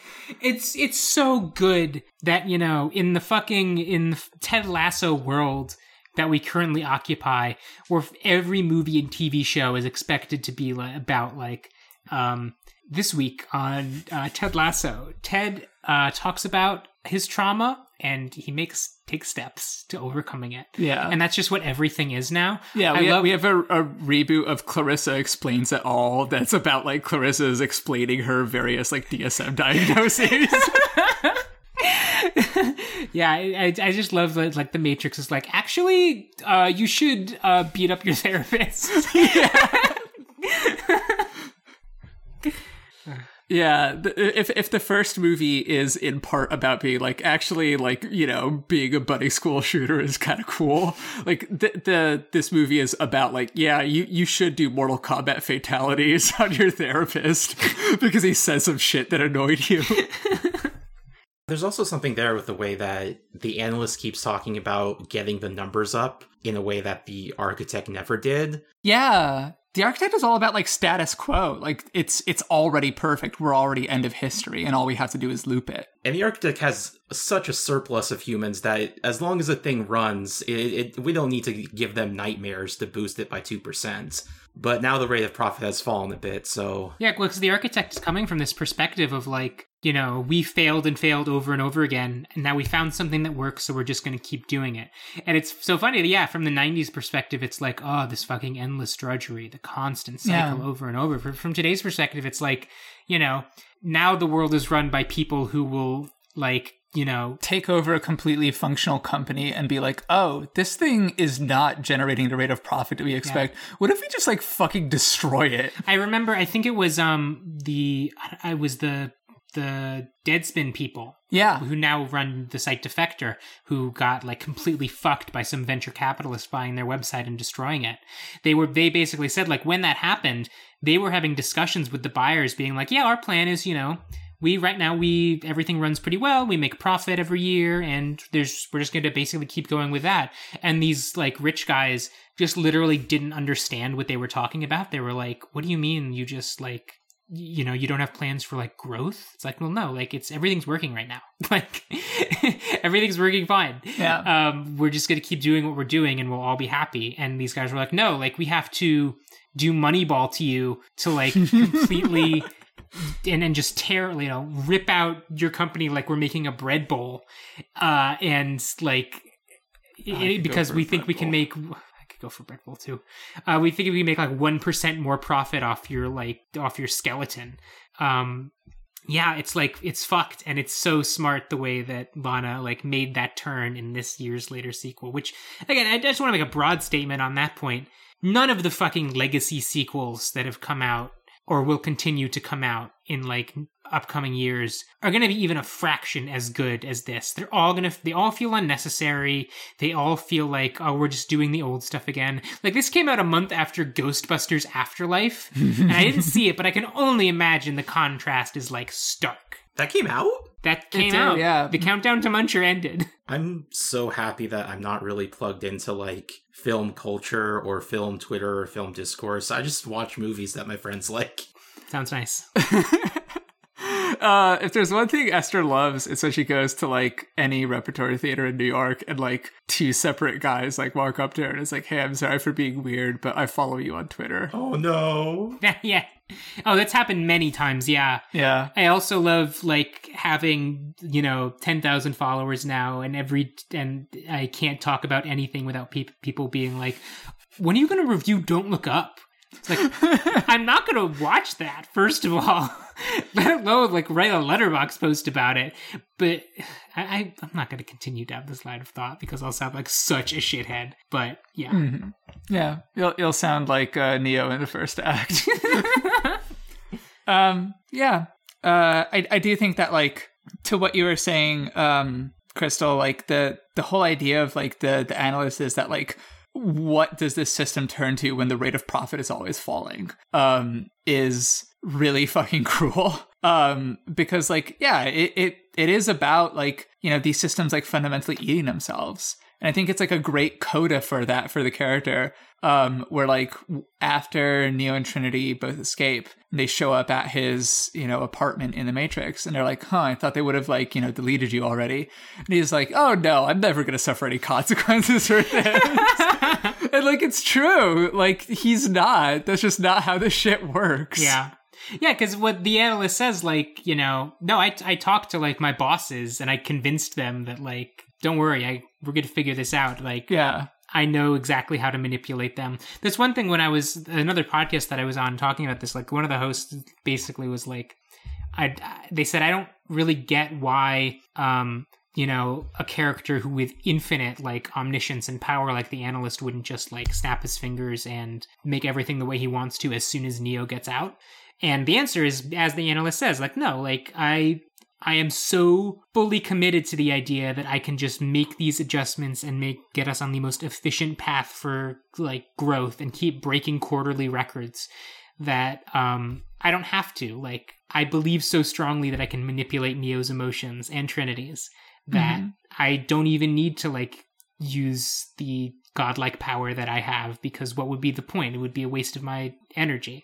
it's it's so good that you know in the fucking in the Ted Lasso world that we currently occupy, where every movie and TV show is expected to be like, about like um, this week on uh, Ted Lasso. Ted uh, talks about his trauma and he makes takes steps to overcoming it. yeah And that's just what everything is now. Yeah, we, have, we have a, a reboot of Clarissa Explains It All that's about like Clarissa's explaining her various like DSM *laughs* diagnoses. *laughs* *laughs* yeah, I, I just love that like the Matrix is like actually uh, you should uh, beat up your *laughs* therapist. *laughs* Yeah, if if the first movie is in part about being like actually like you know being a buddy school shooter is kind of cool, like the the this movie is about like yeah you you should do Mortal Kombat fatalities on your therapist because he says some shit that annoyed you. There's also something there with the way that the analyst keeps talking about getting the numbers up in a way that the architect never did. Yeah, the architect is all about like status quo. Like it's it's already perfect. We're already end of history, and all we have to do is loop it. And the architect has such a surplus of humans that as long as the thing runs, it, it, we don't need to give them nightmares to boost it by two percent. But now the rate of profit has fallen a bit, so Yeah, well, because the architect is coming from this perspective of like, you know, we failed and failed over and over again, and now we found something that works, so we're just going to keep doing it. And it's so funny, yeah, from the 90s perspective, it's like, oh, this fucking endless drudgery, the constant cycle Yeah. over and over. From, from today's perspective, it's like, you know, now the world is run by people who will, like, you know, Take over a completely functional company and be like, oh, this thing is not generating the rate of profit that we expect. What if we just like fucking destroy it? I remember, I think it was um the, I was the, the Deadspin people Yeah, who now run the site Defector, who got like completely fucked by some venture capitalist buying their website and destroying it. They were they basically said like when that happened, they were having discussions with the buyers, being like, "Yeah, our plan is you know." We right now we everything runs pretty well. We make profit every year, and there's we're just going to basically keep going with that. And these like rich guys just literally didn't understand what they were talking about. They were like, "What do you mean? You just like you know you don't have plans for like growth it's like well no like it's everything's working right now *laughs* like *laughs* everything's working fine Yeah. um we're just gonna keep doing what we're doing and we'll all be happy and these guys were like no like we have to do moneyball to you to like *laughs* completely and then just tear you know rip out your company like we're making a bread bowl uh and like it- because we think we can bowl. make I could go for bread bowl too. Uh, we think we can make like one percent more profit off your like off your skeleton. Um, yeah, it's like it's fucked, and it's so smart the way that Lana like made that turn in this year's later sequel. Which again, I just want to make a broad statement on that point. None of the fucking legacy sequels that have come out or will continue to come out in like upcoming years are going to be even a fraction as good as this. They're all going to they all feel unnecessary. They all feel like oh we're just doing the old stuff again. Like this came out a month after Ghostbusters Afterlife and I didn't *laughs* see it but I can only imagine the contrast is like stark. that came out. That came did, out. yeah. The countdown to Muncher ended. *laughs* I'm so happy that I'm not really plugged into like film culture or film Twitter or film discourse. I just watch movies that my friends like. Sounds nice. *laughs* uh, if there's one thing Esther loves, it's when she goes to like any repertory theater in New York and like two separate guys like walk up to her and it's like, "Hey, I'm sorry for being weird, but I follow you on Twitter." *laughs* Oh no. *laughs* yeah. Oh, that's happened many times. Yeah. Yeah, I also love like having you know ten thousand followers now, and every and I can't talk about anything without peop people being like, "When are you going to review Don't Look Up?" It's like *laughs* I'm not going to watch that first of all, *laughs* let alone like write a Letterboxd post about it. But I, I'm not going to continue down this line of thought because I'll sound like such a shithead. But yeah, hmm yeah, you'll you'll sound like uh, Neo in the first act. *laughs* um, yeah, uh, I I do think that like to what you were saying, um, Crystal, like the the whole idea of like the the analyst is that like what does this system turn to when the rate of profit is always falling um is really *laughs* fucking cruel. Um because like yeah it, it it is about like you know these systems like fundamentally eating themselves. And i think it's like a great coda for that for the character um where like after neo and trinity both escape they show up at his you know apartment in the matrix and they're like huh i thought they would have like you know deleted you already. And he's like oh no i'm never gonna suffer any *laughs* consequences for this. *laughs* And like it's true. Like he's not. That's just not how this shit works. Yeah. Yeah, because what the analyst says, like, you know, no, I, I talked to like my bosses and I convinced them that like, don't worry, I we're gonna figure this out. Like, yeah I know exactly how to manipulate them. There's one thing when I was another podcast that I was on talking about this. Like, one of the hosts basically was like, I they said I don't really get why um you know a character who with infinite like omniscience and power like the analyst wouldn't just like snap his fingers and make everything the way he wants to as soon as neo gets out And the answer is, as the analyst says, like, no, like, I. I am so fully committed to the idea that I can just make these adjustments and make get us on the most efficient path for like growth and keep breaking quarterly records that um I don't have to. Like I believe so strongly that I can manipulate Neo's emotions and Trinity's that Mm-hmm. I don't even need to like use the godlike power that I have because what would be the point? It would be a waste of my energy.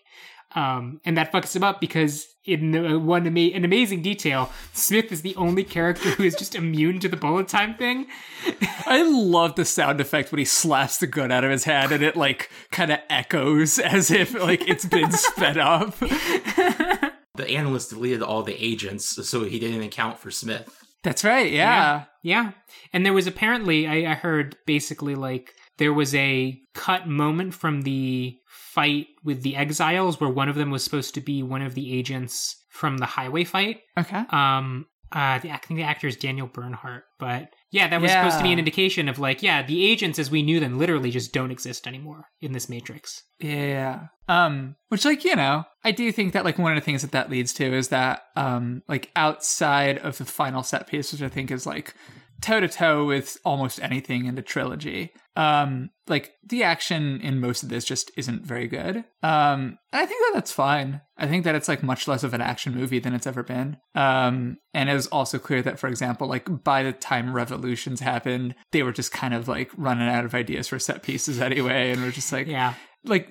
Um, and that fucks him up because in uh, one ama- an amazing detail, Smith is the only character who is just immune to the bullet time thing. *laughs* I love the sound effect when he slaps the gun out of his hand and it like kind of echoes as if like it's been sped up. *laughs* The analyst deleted all the agents, so he didn't account for Smith. That's right. Yeah. Yeah. And there was apparently, I, I heard basically like there was a cut moment from the fight with the exiles where one of them was supposed to be one of the agents from the highway fight. Okay. Um, uh, the, I think the actor is Daniel Bernhardt, but yeah, that was supposed to be an indication of like, yeah, the agents as we knew them literally just don't exist anymore in this matrix. Yeah. Um, which like, you know, I do think that like one of the things that that leads to is that um like outside of the final set piece, which I think is like toe to toe with almost anything in the trilogy. Um, like the action in most of this just isn't very good. Um, and I think that that's fine. I think that it's like much less of an action movie than it's ever been. Um, and it was also clear that, for example, like by the time Revolutions happened, they were just kind of like running out of ideas for set pieces *laughs* anyway, and we're just like, Yeah. like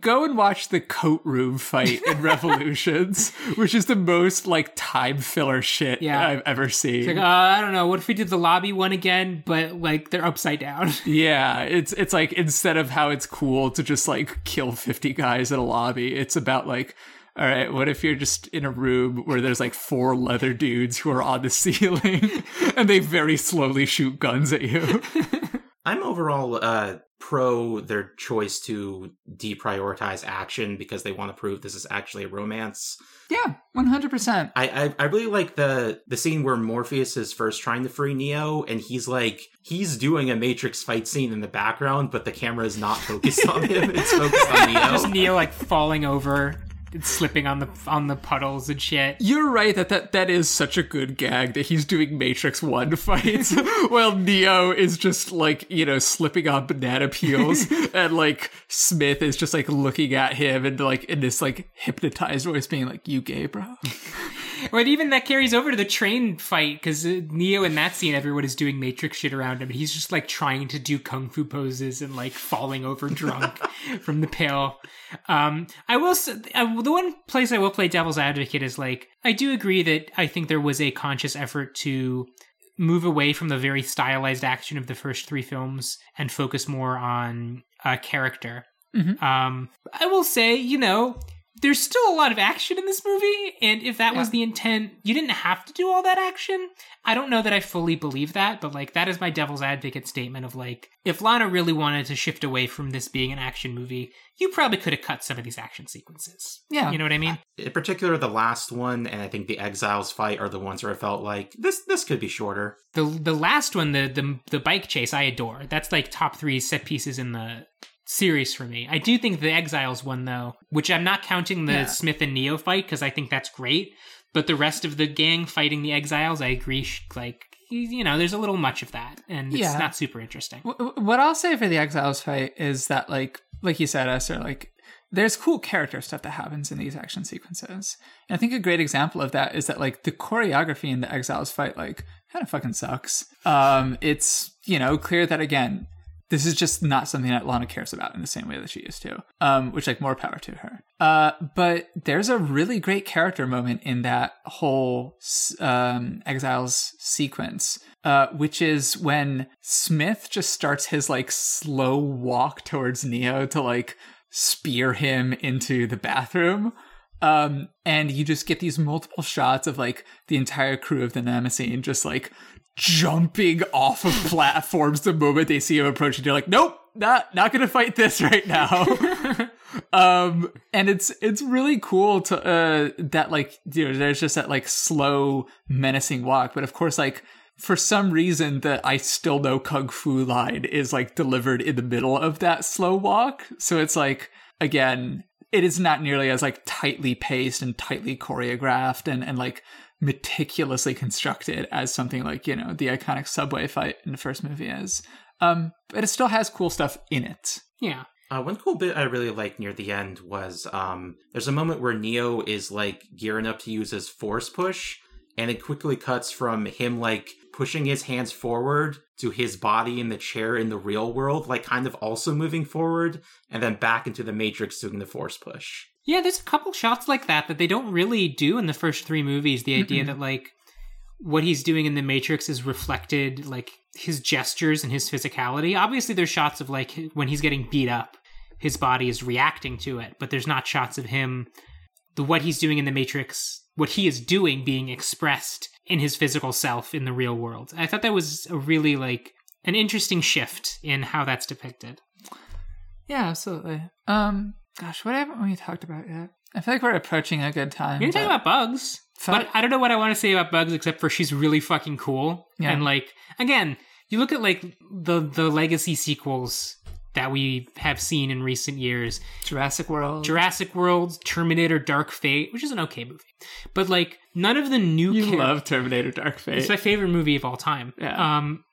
go and watch the coat room fight in *laughs* Revolutions, which is the most like time filler shit Yeah. I've ever seen. Like, uh, I don't know. What if we did the lobby one again, but like they're upside down? *laughs* yeah, it's it's like instead of how it's cool to just like kill 50 guys in a lobby, it's about like all right, what if you're just in a room where there's like four leather dudes who are on the *laughs* ceiling and they very slowly shoot guns at you? I'm overall uh, pro their choice to deprioritize action because they want to prove this is actually a romance. yeah, 100%. I, I I really like the the scene where Morpheus is first trying to free Neo, and he's like he's doing a Matrix fight scene in the background, but the camera is not focused on him; it's focused on *laughs* Neo. just Neo. Like falling over, slipping on the on the puddles and shit. You're right that, that that is such a good gag that he's doing Matrix 1 *laughs* fights while Neo is just like, you know, slipping on banana peels *laughs* and like Smith is just like looking at him and like in this like hypnotized voice being like, You gay, bro? *laughs* *laughs* But even that carries over to the train fight because Neo in that scene, everyone is doing Matrix shit around him. and He's just like trying to do kung fu poses and like falling over drunk *laughs* from the pill. Um, I will. s uh the one place I will play devil's advocate is like I do agree that I think there was a conscious effort to move away from the very stylized action of the first three films and focus more on uh, character. Mhm. Um, I will say, you know, there's still a lot of action in this movie, and if that was the intent, you didn't have to do all that action. I don't know that I fully believe that, but like that is my devil's advocate statement of like, if Lana really wanted to shift away from this being an action movie, you probably could have cut some of these action sequences. Yeah. You know what I mean? In particular, the last one and I think the Exiles fight are the ones where I felt like this this could be shorter. The the last one, the the the bike chase, I adore. That's like top three set pieces in the series for me. I do think the Exiles one though, which I'm not counting the Yeah. Smith and Neo fight because I think that's great, but the rest of the gang fighting the Exiles, I agree. Like you know, there's a little much of that, and it's Yeah. not super interesting. Wh- wh- What I'll say for the Exiles fight is that, like, like you said, Esther, like, there's cool character stuff that happens in these action sequences. And I think a great example of that is that, like, the choreography in the Exiles fight, like, kind of fucking sucks. Um, it's, you know, clear that, again, this is just not something that Lana cares about in the same way that she used to. Um, which like more power to her. Uh, but there's a really great character moment in that whole um, Exiles sequence, uh, which is when Smith just starts his like slow walk towards Neo to like spear him into the bathroom. Um, and you just get these multiple shots of like the entire crew of the Nemesis just like jumping off of *laughs* platforms the moment they see him approaching. They're like, nope, not not gonna fight this right now. *laughs* um, and it's it's really cool to uh that like you know there's just that like slow menacing walk, but of course like for some reason that I still know kung fu line is like delivered in the middle of that slow walk. So it's like again it is not nearly as like tightly paced and tightly choreographed and and like meticulously constructed as something like you know the iconic subway fight in the first movie is. Um, but it still has cool stuff in it. Yeah. Uh, one cool bit I really liked near the end was um, there's a moment where Neo is like gearing up to use his force push, and it quickly cuts from him like pushing his hands forward to his body in the chair in the real world, like kind of also moving forward, and then back into the Matrix doing the force push. Yeah, there's a couple shots like that that they don't really do in the first three movies. The idea that like what he's doing in the Matrix is reflected like his gestures and his physicality. Obviously, there's shots of like when he's getting beat up, his body is reacting to it, but there's not shots of him the what he's doing in the Matrix, what he is doing being expressed in his physical self in the real world. I thought that was a really like an interesting shift in how that's depicted. Yeah, absolutely. Um, gosh, what haven't we talked about yet? I feel like we're approaching a good time. You're talking but- about bugs. Fuck. But I don't know what I want to say about Bugs except for she's really fucking cool. Yeah. And like again, you look at like the the legacy sequels that we have seen in recent years. Jurassic World. Jurassic World, Terminator Dark Fate, which is an okay movie. But like none of the new you char- love Terminator Dark Fate. It's my favorite movie of all time. Yeah. Um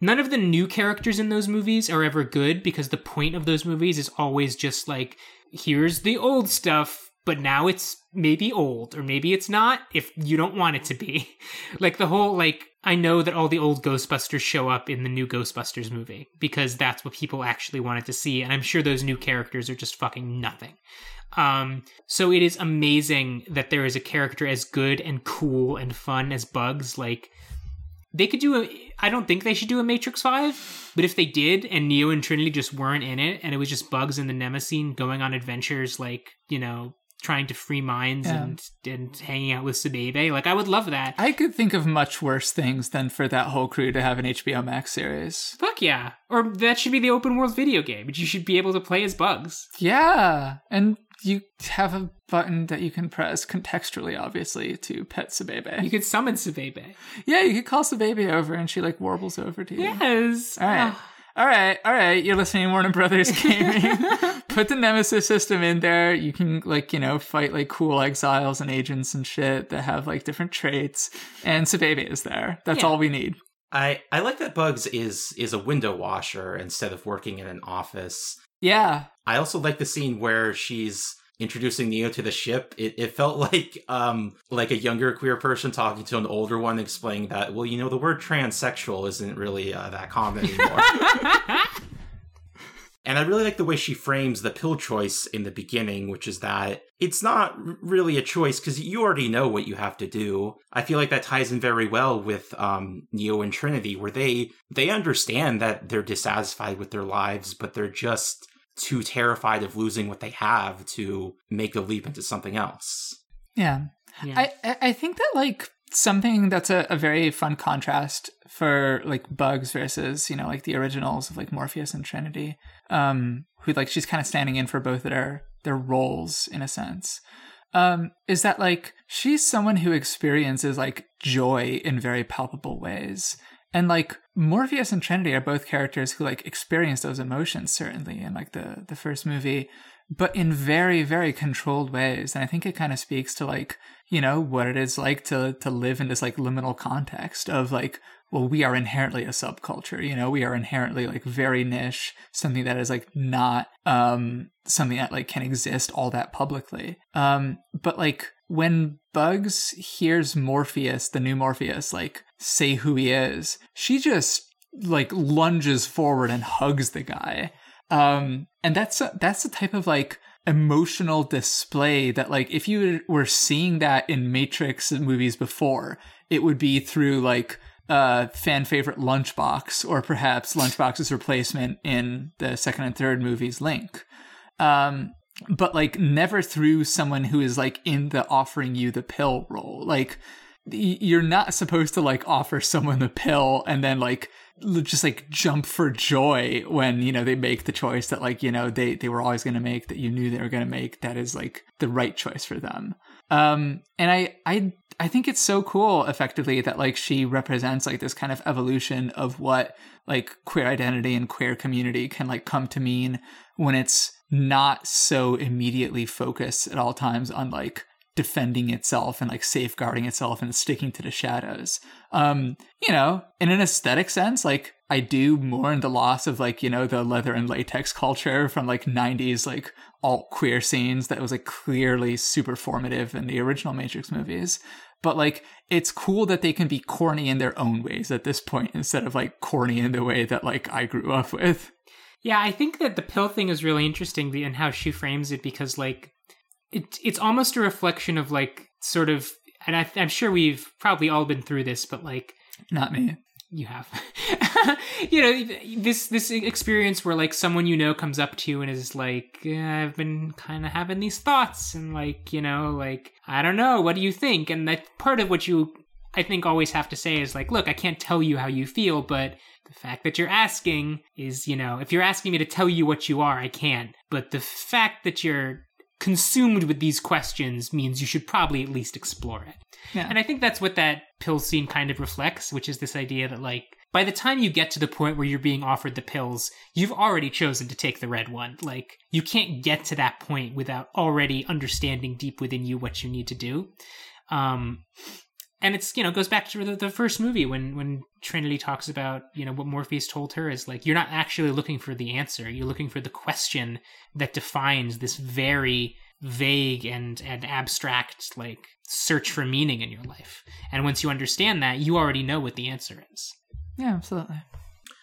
none of the new characters in those movies are ever good because the point of those movies is always just like here's the old stuff but now it's maybe old or maybe it's not if you don't want it to be. *laughs* Like the whole like i know that all the old ghostbusters show up in the new ghostbusters movie because that's what people actually wanted to see and i'm sure those new characters are just fucking nothing. Um so it is amazing that there is a character as good and cool and fun as bugs like they could do a I don't think they should do a Matrix 5, but if they did and Neo and Trinity just weren't in it and it was just Bugs and the Mnemosyne going on adventures like, you know, trying to free minds Yeah. and and hanging out with Sabebe, like I would love that. I could think of much worse things than for that whole crew to have an HBO Max series. Fuck yeah. Or that should be the open world video game, but you should be able to play as Bugs. Yeah, and you have a button that you can press contextually, obviously, to pet Sabebe. You could summon Sabebe. yeah, you could call Sabebe over, and she like warbles over to you. Yes. All right. All right, all right. You're listening to Warner Brothers *laughs* Gaming. Put the Nemesis system in there. You can like you know fight like cool exiles and agents and shit that have like different traits. And Sabebe is there. That's Yeah. all we need. I, I like that Bugs is is a window washer instead of working in an office. Yeah, I also like the scene where she's introducing Neo to the ship. It, it felt *laughs* like um like a younger queer person talking to an older one, explaining that well, you know, the word transsexual isn't really uh, that common *laughs* anymore. and I really like the way she frames the pill choice in the beginning, which is that it's not really a choice because you already know what you have to do. I feel like that ties in very well with um, Neo and Trinity, where they they understand that they're dissatisfied with their lives, but they're just too terrified of losing what they have to make a leap into something else. yeah. Yeah. I I I think that like something that's a, a very fun contrast for like Bugs versus you know like the originals of like Morpheus and Trinity, um, who like she's kind of standing in for both of their their roles in a sense. Um, is that like she's someone who experiences like joy in very palpable ways. And like Morpheus and Trinity are both characters who like experience those emotions certainly in like the the first movie, but in very very controlled ways. And I think it kind of speaks to like you know what it is like to to live in this like liminal context of like well we are inherently a subculture you know we are inherently like very niche something that is like not um something that like can exist all that publicly um but like when bugs hears morpheus the new morpheus like say who he is she just like lunges forward and hugs the guy. Um and that's that's the type of like emotional display that like if you were seeing that in matrix movies before it would be through like uh fan favorite lunchbox or perhaps lunchbox's replacement in the second and third movies link. Um but like never through someone who is like in the offering you the pill role. Like you're not supposed to like offer someone the pill and then like just like jump for joy when you know they make the choice that like you know they they were always going to make that you knew they were going to make that is like the right choice for them. Um and i i i think it's so cool effectively that like she represents like this kind of evolution of what like queer identity and queer community can like come to mean when it's not so immediately focused at all times on like defending itself and like safeguarding itself and sticking to the shadows. Um, you know, in an aesthetic sense, like I do mourn the loss of like, you know, the leather and latex culture from like 90s like alt queer scenes that was like clearly super formative in the original Matrix movies. But like it's cool that they can be corny in their own ways at this point instead of like corny in the way that like I grew up with. Yeah, I think that the pill thing is really interesting in how she frames it because like it it's almost a reflection of like sort of and I, I'm sure we've probably all been through this, but like Not me. you have *laughs* you know this this experience where like someone you know comes up to you and is like yeah, i've been kind of having these thoughts and like you know like i don't know what do you think and that part of what you i think always have to say is like look i can't tell you how you feel but the fact that you're asking is you know if you're asking me to tell you what you are i can't but the fact that you're consumed with these questions means you should probably at least explore it Yeah. and I think that's what that pill scene kind of reflects, which is this idea that, like, by the time you get to the point where you're being offered the pills, you've already chosen to take the red one. Like, you can't get to that point without already understanding deep within you what you need to do. Um, and it's you know goes back to the, the first movie when when Trinity talks about you know what Morpheus told her is like you're not actually looking for the answer, you're looking for the question that defines this very vague and and abstract like search for meaning in your life. And once you understand that, you already know what the answer is. Yeah, absolutely.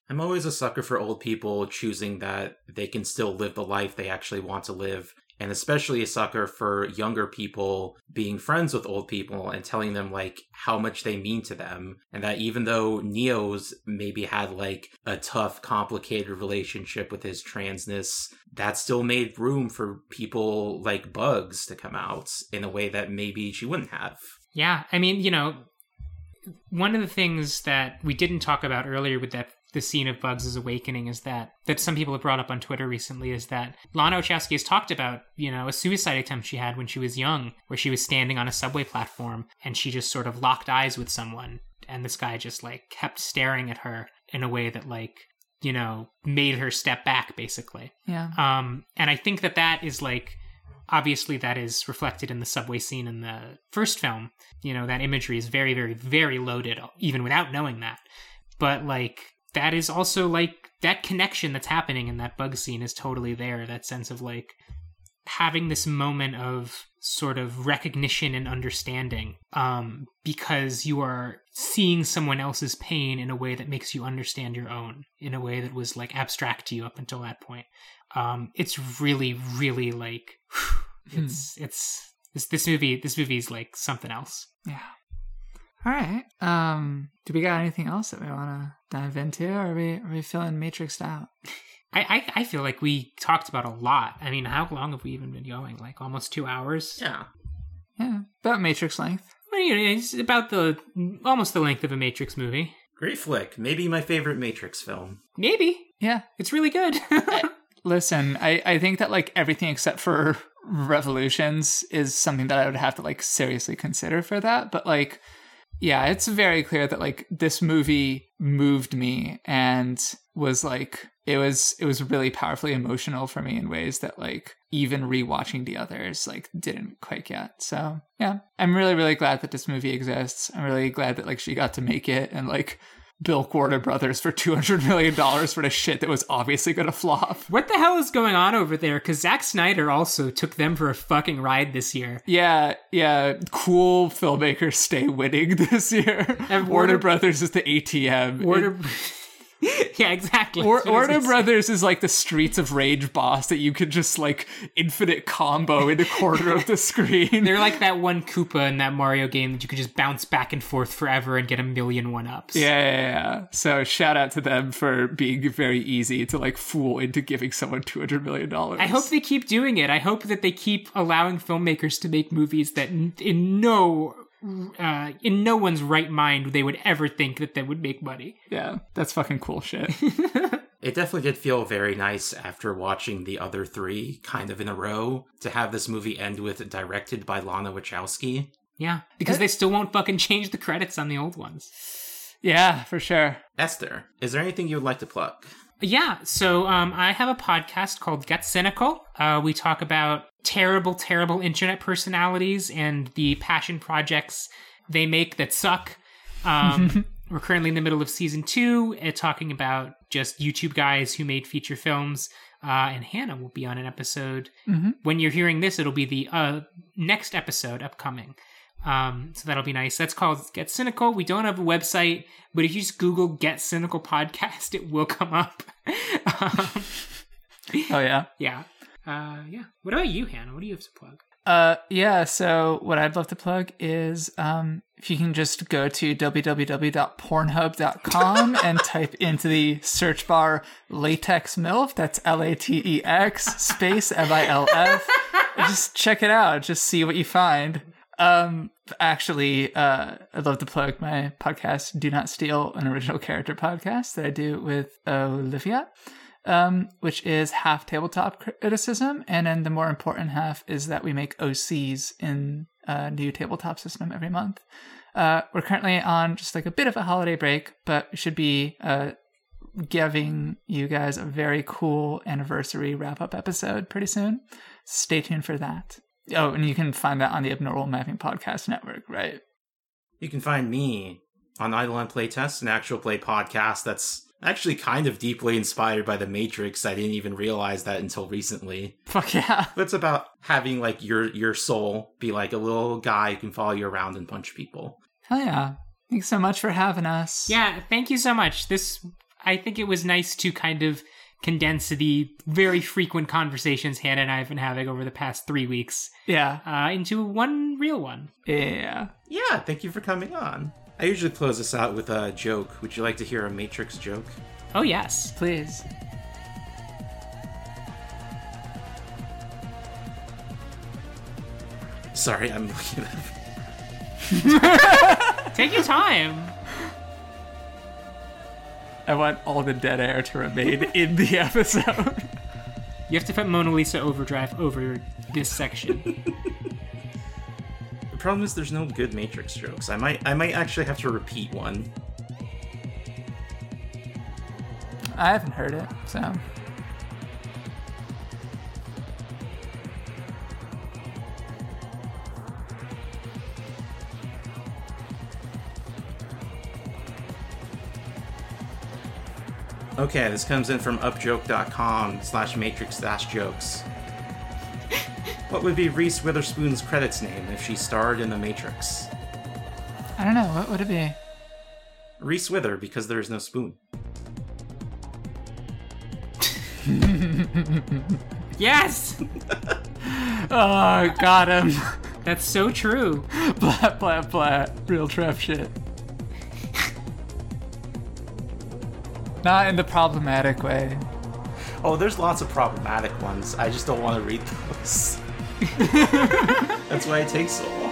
I'm always a sucker for old people choosing that they can still live the life they actually want to live. And especially a sucker for younger people being friends with old people and telling them like how much they mean to them. And that even though Neo's maybe had like a tough, complicated relationship with his transness, that still made room for people like Bugs to come out in a way that maybe she wouldn't have. Yeah, I mean, you know, one of the things that we didn't talk about earlier with that the scene of Bugs' awakening is that that some people have brought up on Twitter recently is that Lana Wachowski has talked about, you know, a suicide attempt she had when she was young, where she was standing on a subway platform and she just sort of locked eyes with someone and this guy just like kept staring at her in a way that like, you know, made her step back basically. Yeah. Um, and I think that that is like, obviously, that is reflected in the subway scene in the first film. You know, that imagery is very, very, very loaded, even without knowing that. But like, that is also like that connection that's happening in that bug scene is totally there. That sense of like having this moment of sort of recognition and understanding um, because you are seeing someone else's pain in a way that makes you understand your own in a way that was like abstract to you up until that point um, it's really really like *sighs* it's it's this this movie this movie is like something else Yeah. All right. Um, do we got anything else that we want to dive into? Or are we are we feeling matrixed out? I, I i feel like we talked about a lot i mean how long have we even been going like almost two hours Yeah. Yeah, about matrix length. Well, you know, it's about the almost the length of a matrix movie Great flick. Maybe my favorite Matrix film. maybe Yeah. it's really good *laughs* Listen, I I think that like everything except for revolutions is something that I would have to like seriously consider for that. But like, yeah, it's very clear that like this movie moved me and was like it was it was really powerfully emotional for me in ways that like even rewatching the others like didn't quite get. So yeah, I'm really really glad that this movie exists. I'm really glad that like she got to make it and like bilk Warner Brothers for two hundred million dollars for the shit that was obviously gonna flop. What the hell is going on over there? Because Zack Snyder also took them for a fucking ride this year. Yeah, yeah. Cool filmmakers stay winning *laughs* this year. And Warner, Warner- Brothers is the ATM. Warner. *laughs* yeah, exactly. War- That's what I was Warner. Brothers is like the Streets of Rage boss that you could just like infinite combo in the corner of the screen. They're like that one Koopa in that Mario game that you could just bounce back and forth forever and get a million one ups. yeah, yeah, yeah. So shout out to them for being very easy to like fool into giving someone two hundred million dollars. I hope they keep doing it. I hope that they keep allowing filmmakers to make movies that in no uh, in no one's right mind they would ever think that they would make money. Yeah, that's fucking cool shit. *laughs* It definitely did feel very nice after watching the other three kind of in a row to have this movie end with directed by Lana Wachowski. Yeah, because they still won't fucking change the credits on the old ones. yeah, for sure. Esther, is there anything you would like to plug? Yeah, so um, I have a podcast called Get Cynical. Uh, we talk about terrible, terrible internet personalities and the passion projects they make that suck. Um, *laughs* we're currently in the middle of season two, uh, talking about just YouTube guys who made feature films. Uh, and Hannah will be on an episode. Mhm. When you're hearing this, it'll be the uh, next episode upcoming. Um, so that'll be nice. That's called Get Cynical. We don't have a website, but if you just Google Get Cynical Podcast, it will come up. *laughs* um, Oh yeah. yeah. Uh, yeah. What about you, Hannah? What do you have to plug? Uh, yeah. So what I'd love to plug is um, if you can just go to www.pornhub.com *laughs* and type into the search bar latex milf. That's L A T E X space M I L F. *laughs* Just check it out. Just see what you find. Um, actually, uh, I'd love to plug my podcast, Do Not Steal, an original character podcast that I do with Olivia um, which is half tabletop criticism, and then the more important half is that we make OCs in a new tabletop system every month. Uh, we're currently on just like a bit of a holiday break, but we should be uh, giving you guys a very cool anniversary wrap up episode pretty soon. Stay tuned for that. Oh, and you can find that on the Abnormal Mapping Podcast Network, right? You can find me on Eidolon Playtest, an actual play podcast that's actually kind of deeply inspired by The Matrix. I didn't even realize that until recently. Fuck yeah. But it's about having like your your soul be like a little guy who can follow you around and punch people. Hell yeah. Thanks so much for having us. Yeah, thank you so much. This, I think it was nice to kind of condense the very frequent conversations Hannah and I have been having over the past three weeks Yeah. uh, into one real one. Yeah. Yeah, thank you for coming on. I usually close this out with a joke. Would you like to hear a Matrix joke? Oh, yes. Please. Sorry, I'm looking at *laughs* *laughs* Take your time. I want all the dead air to remain *laughs* in the episode. You have to put Mona Lisa Overdrive over this section. The problem is there's no good Matrix jokes. I might I might actually have to repeat one. I haven't heard it, so. Okay, this comes in from upjoke.com slash matrix dash jokes. what would be Reese Witherspoon's credits name if she starred in The Matrix? I don't know. What would it be? Reese Wither, because there is no spoon. *laughs* yes! *laughs* Oh, got him. That's so true. *laughs* blat, blat, blat. Real trap shit. Not in the problematic way. Oh, there's lots of problematic ones. I just don't want to read those. *laughs* That's why it takes so long.